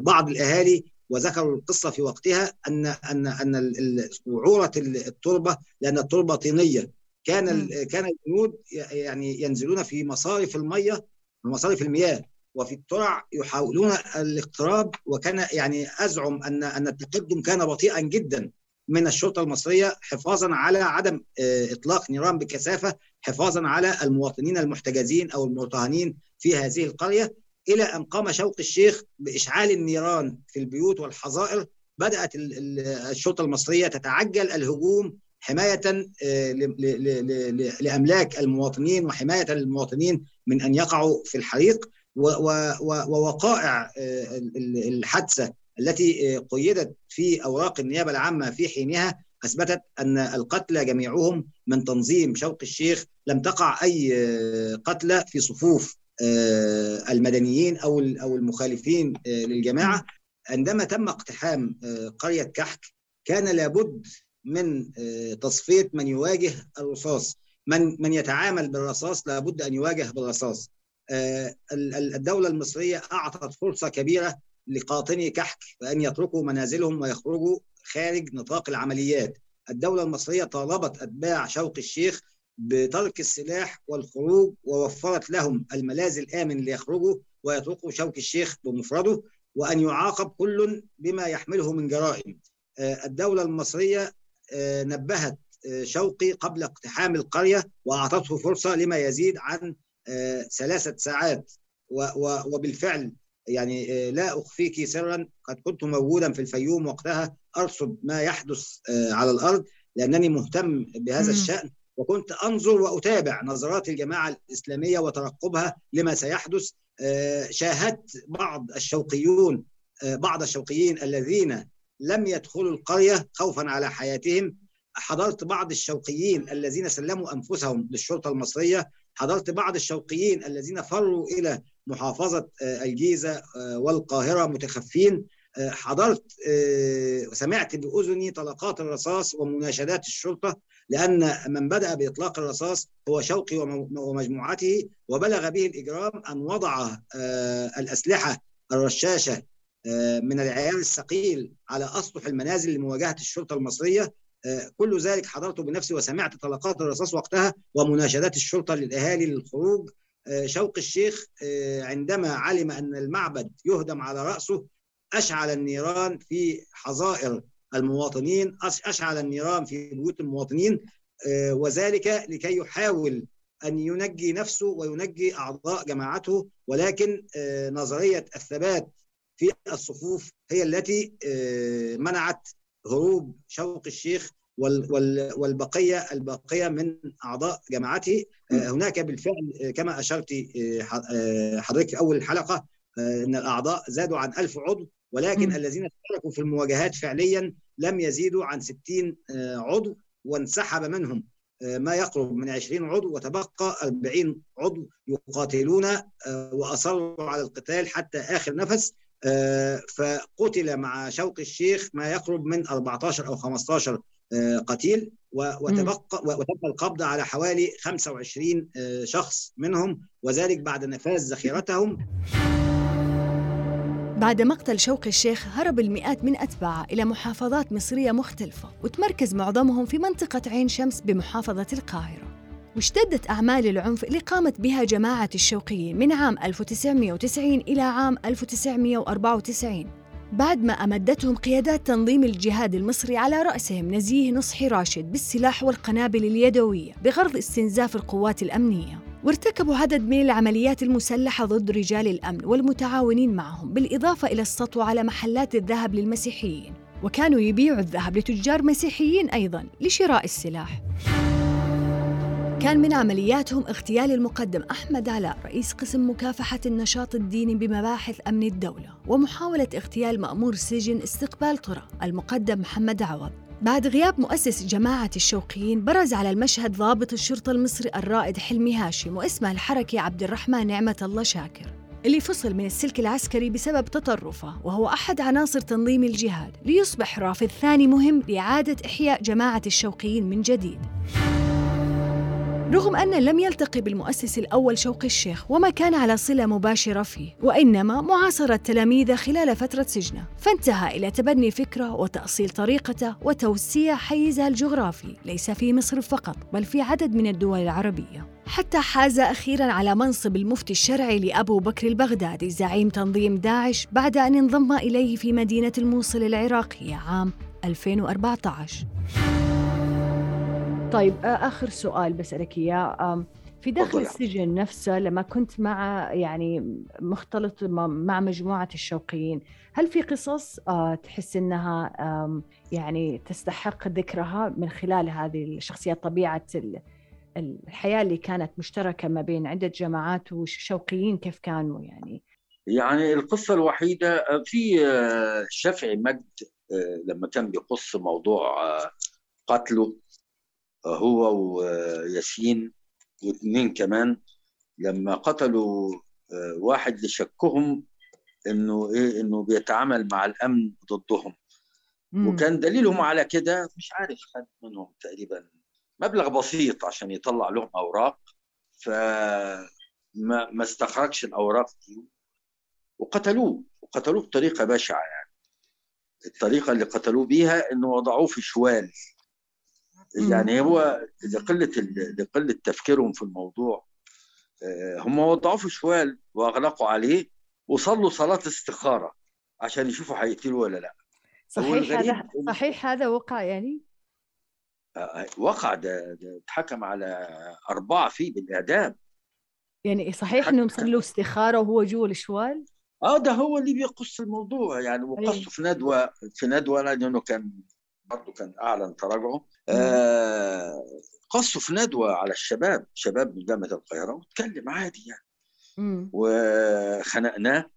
بعض الأهالي وذكروا القصة في وقتها أن أن أن وعورة التربة لأن التربة طينية. كان كان الجنود يعني ينزلون في مصارف المية مصارف المياه وفي الترع يحاولون الاقتراب. وكان يعني أزعم ان أن التقدم كان بطيئا جدا من الشرطة المصرية حفاظا على عدم إطلاق نيران بكثافة حفاظا على المواطنين المحتجزين أو المرتهنين في هذه القرية. إلى أن قام شوق الشيخ بإشعال النيران في البيوت والحظائر بدأت الشرطة المصرية تتعجل الهجوم حماية لأملاك المواطنين وحماية المواطنين من أن يقعوا في الحريق ووقائع الحادثة التي قيدت في أوراق النيابة العامة في حينها أثبتت أن القتلى جميعهم من تنظيم شوق الشيخ لم تقع أي قتلى في صفوف. المدنيين أو أو المخالفين للجماعة عندما تم اقتحام قرية كحك كان لابد من تصفية من يواجه الرصاص. من من يتعامل بالرصاص لابد أن يواجه بالرصاص. الدولة المصرية أعطت فرصة كبيرة لقاطني كحك بأن يتركوا منازلهم ويخرجوا خارج نطاق العمليات. الدولة المصرية طالبت أتباع شوق الشيخ بترك السلاح والخروج ووفرت لهم الملاذ الآمن ليخرجوا ويتركوا شوق الشيخ بمفرده وأن يعاقب كل بما يحمله من جرائم. الدولة المصرية نبهت شوقي قبل اقتحام القرية وأعطته فرصة لما يزيد عن ثلاثة ساعات. وبالفعل يعني لا أخفيك سرا قد كنت موجودا في الفيوم وقتها أرصد ما يحدث على الأرض لأنني مهتم بهذا الشأن. وكنت أنظر وأتابع نظرات الجماعة الإسلامية وترقبها لما سيحدث شاهدت بعض الشوقيون بعض الشوقيين الذين لم يدخلوا القرية خوفا على حياتهم. حضرت بعض الشوقيين الذين سلموا أنفسهم للشرطة المصرية. حضرت بعض الشوقيين الذين فروا إلى محافظة الجيزة والقاهرة متخفين. حضرت وسمعت بأذني طلقات الرصاص ومناشدات الشرطة لأن من بدأ بإطلاق الرصاص هو شوقي ومجموعته وبلغ به الإجرام أن وضع الأسلحة الرشاشة من العيار الثقيل على أسطح المنازل لمواجهة الشرطة المصرية. كل ذلك حضرته بنفسي وسمعت طلقات الرصاص وقتها ومناشدات الشرطة للأهالي للخروج. شوق الشيخ عندما علم أن المعبد يهدم على رأسه أشعل النيران في حظائر المواطنين أشعل النيران في بيوت المواطنين وذلك لكي يحاول أن ينجي نفسه وينجي أعضاء جماعته. ولكن نظرية الثبات في الصفوف هي التي منعت هروب شوق الشيخ والبقية الباقيه من أعضاء جماعته. هناك بالفعل كما أشرت حضرتك في أول الحلقة إن الأعضاء زادوا عن 1000 عضو. ولكن م. الذين اشتركوا في المواجهات فعليا لم يزيدوا عن 60 عضو وانسحب منهم ما يقرب من 20 عضو وتبقى 40 عضو يقاتلون وأصروا على القتال حتى آخر نفس فقتل مع شوق الشيخ ما يقرب من 14 أو 15 قتيل وتبقى وتم القبض على حوالي 25 شخص منهم وذلك بعد نفاذ ذخيرتهم بعد مقتل شوقي الشيخ هرب المئات من أتباعه إلى محافظات مصرية مختلفة وتمركز معظمهم في منطقة عين شمس بمحافظة القاهرة. واشتدت أعمال العنف اللي قامت بها جماعة الشوقيين من عام 1990 إلى عام 1994 بعد ما أمدتهم قيادات تنظيم الجهاد المصري على رأسهم نزيه نصحي راشد بالسلاح والقنابل اليدوية بغرض استنزاف القوات الأمنية. وارتكبوا عدد من العمليات المسلحة ضد رجال الأمن والمتعاونين معهم بالإضافة إلى السطو على محلات الذهب للمسيحيين. وكانوا يبيعوا الذهب لتجار مسيحيين أيضاً لشراء السلاح. كان من عملياتهم اغتيال المقدم أحمد علاء رئيس قسم مكافحة النشاط الديني بمباحث أمن الدولة ومحاولة اغتيال مأمور سجن استقبال طرى المقدم محمد عوض. بعد غياب مؤسس جماعة الشوقيين برز على المشهد ضابط الشرطة المصري الرائد حلمي هاشم واسمه الحركي عبد الرحمن نعمة الله شاكر اللي فصل من السلك العسكري بسبب تطرفه وهو أحد عناصر تنظيم الجهاد ليصبح رافد ثاني مهم لإعادة إحياء جماعة الشوقيين من جديد. رغم أن لم يلتقي بالمؤسس الأول شوقي الشيخ وما كان على صلة مباشرة فيه وإنما معاصرة تلاميذه خلال فترة سجنه فانتهى إلى تبني فكرة وتأصيل طريقته وتوسيع حيزها الجغرافي ليس في مصر فقط بل في عدد من الدول العربية. حتى حاز أخيرا على منصب المفتي الشرعي لأبو بكر البغدادي زعيم تنظيم داعش بعد أن انضم إليه في مدينة الموصل العراقية عام 2014 طيب آخر سؤال بسألك إياه. في داخل السجن نفسه لما كنت مع يعني مختلط مع مجموعة الشوقيين هل في قصص تحس إنها يعني تستحق ذكرها من خلال هذه الشخصيات طبيعة الحياة اللي كانت مشتركة ما بين عدة جماعات والشوقيين كيف كانوا يعني؟ يعني القصة الوحيدة في شافعي مجد لما كان بيقص موضوع قتله. هو وياسين واثنين كمان لما قتلوا واحد لشكهم إنه إيه إنه بيتعامل مع الأمن ضدهم. مم. وكان دليلهم على كده مش عارف خد منهم تقريبا مبلغ بسيط عشان يطلع لهم أوراق فما ما استخرجش الأوراق دي وقتلوه وقتلوه بطريقة بشعة يعني. الطريقة اللي قتلوه بيها إنه وضعوه في شوال. يعني هو لقلة لقلة تفكيرهم في الموضوع هم وضعوه في شوال وأغلقوا عليه وصلوا صلاة استخارة عشان يشوفوا هيقتلوا ولا لأ. صحيح هذا صحيح هذا وقع يعني؟ وقع ده, ده اتحكم على أربعة فيه بالإعدام. يعني صحيح إنهم صلوا استخارة وهو جوا الشوال؟ آه ده هو اللي بيقص الموضوع يعني وقصه في ندوة في ندوة لأنه كان برضه كان اعلن تراجعه. آه قصوا في ندوة على الشباب شباب من جامعة القاهرة واتكلم عادي يعني. مم. وخنقناه.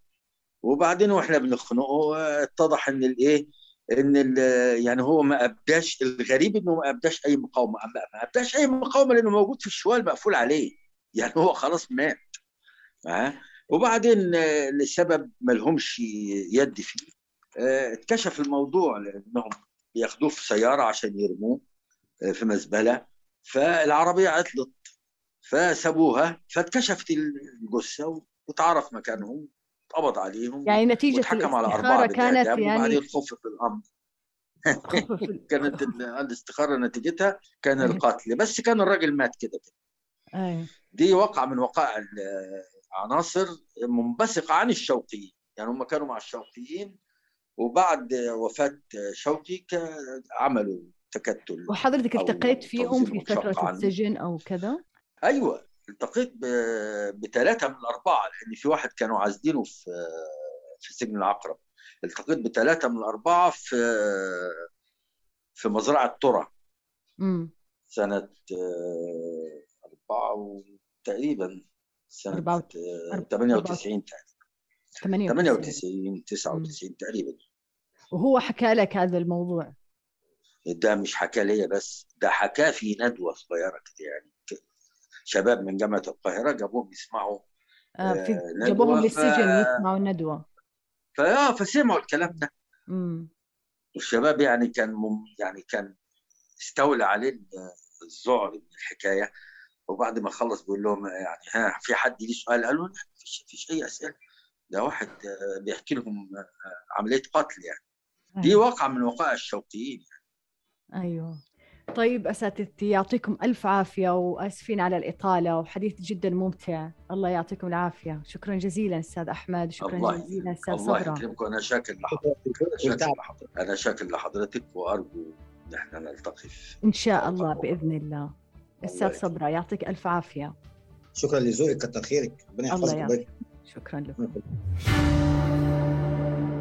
وبعدين وإحنا بنخنقه اتضح إن الايه إن يعني هو ما أبداش الغريب إنه ما أبداش أي مقاومة. ما أبداش أي مقاومة لأنه موجود في الشوال مقفول عليه. يعني هو خلاص مات. معاه وبعدين لسبب ما لهمش يد فيه. اتكشف الموضوع لأنهم بياخدوه في سيارة عشان يرموه في مزبلة. فالعربية عطلت فسابوها فاتكشفت الجثة واتعرف مكانهم اتقبض عليهم يعني نتيجة واتحكم على أربعة كانت يعني وبعدين خفف الأمر. كانت الاستخارة نتيجتها كان القتل. بس كان الراجل مات كده كده. دي وقع من وقائع عناصر منبثقة عن الشوقيين. يعني هم كانوا مع الشوقيين وبعد وفاة شوقي عملوا تكتل وحضرتك التقيت فيهم في فترة السجن أو كذا؟ أيوه التقيت بثلاثه من الاربعه لأن في واحد كانوا عازلينه في في سجن العقرب. التقيت بثلاثه من الاربعه في في مزرعة ترى سنة أربعة تقريبا سنة أربعة- آه، أربعة- 98 تقريبا. 98 98 99 تقريبا. وهو حكى لك هذا الموضوع. ده مش حكى ليا بس ده حكاه في ندوة صغيرة كده يعني. شباب من جامعة القاهرة جابوهم يسمعوا آه في آه، جابوهم ف- للسجن يسمعوا الندوة. فاه فسمعوا الكلام ده. امم والشباب يعني كان مم يعني كان استولى عليه ال- الذعر من الحكاية. وبعد ما خلص بيقول لهم يعني ها في حد ليه سؤال؟ قالوا لا مفيش مفيش أي أسئلة. ده واحد آه، بيحكي لهم آه، عملية قتل يعني. دي واقعة من وقائع الشوقيين أيوه. طيب أساتذتي يعطيكم ألف عافية وآسفين على الإطالة وحديث جدا ممتع. الله يعطيكم العافية. شكرا جزيلا أستاذ أحمد. شكرا الله جزيلا أستاذ الله صبرا. يكرمكم أنا شاكر لحضرتك. أنا شاكر لحضرتك. أنا شاكر لحضرتك وأرجو إن إحنا نلتقي في إن شاء الله بإذن الله. أستاذ. صبرا يعطيك ألف عافية. شكرا لذوقك كتر خيرك ربنا الله يحفظك. شكرا لكم.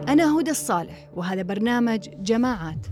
أنا هدى الصالح وهذا برنامج جماعات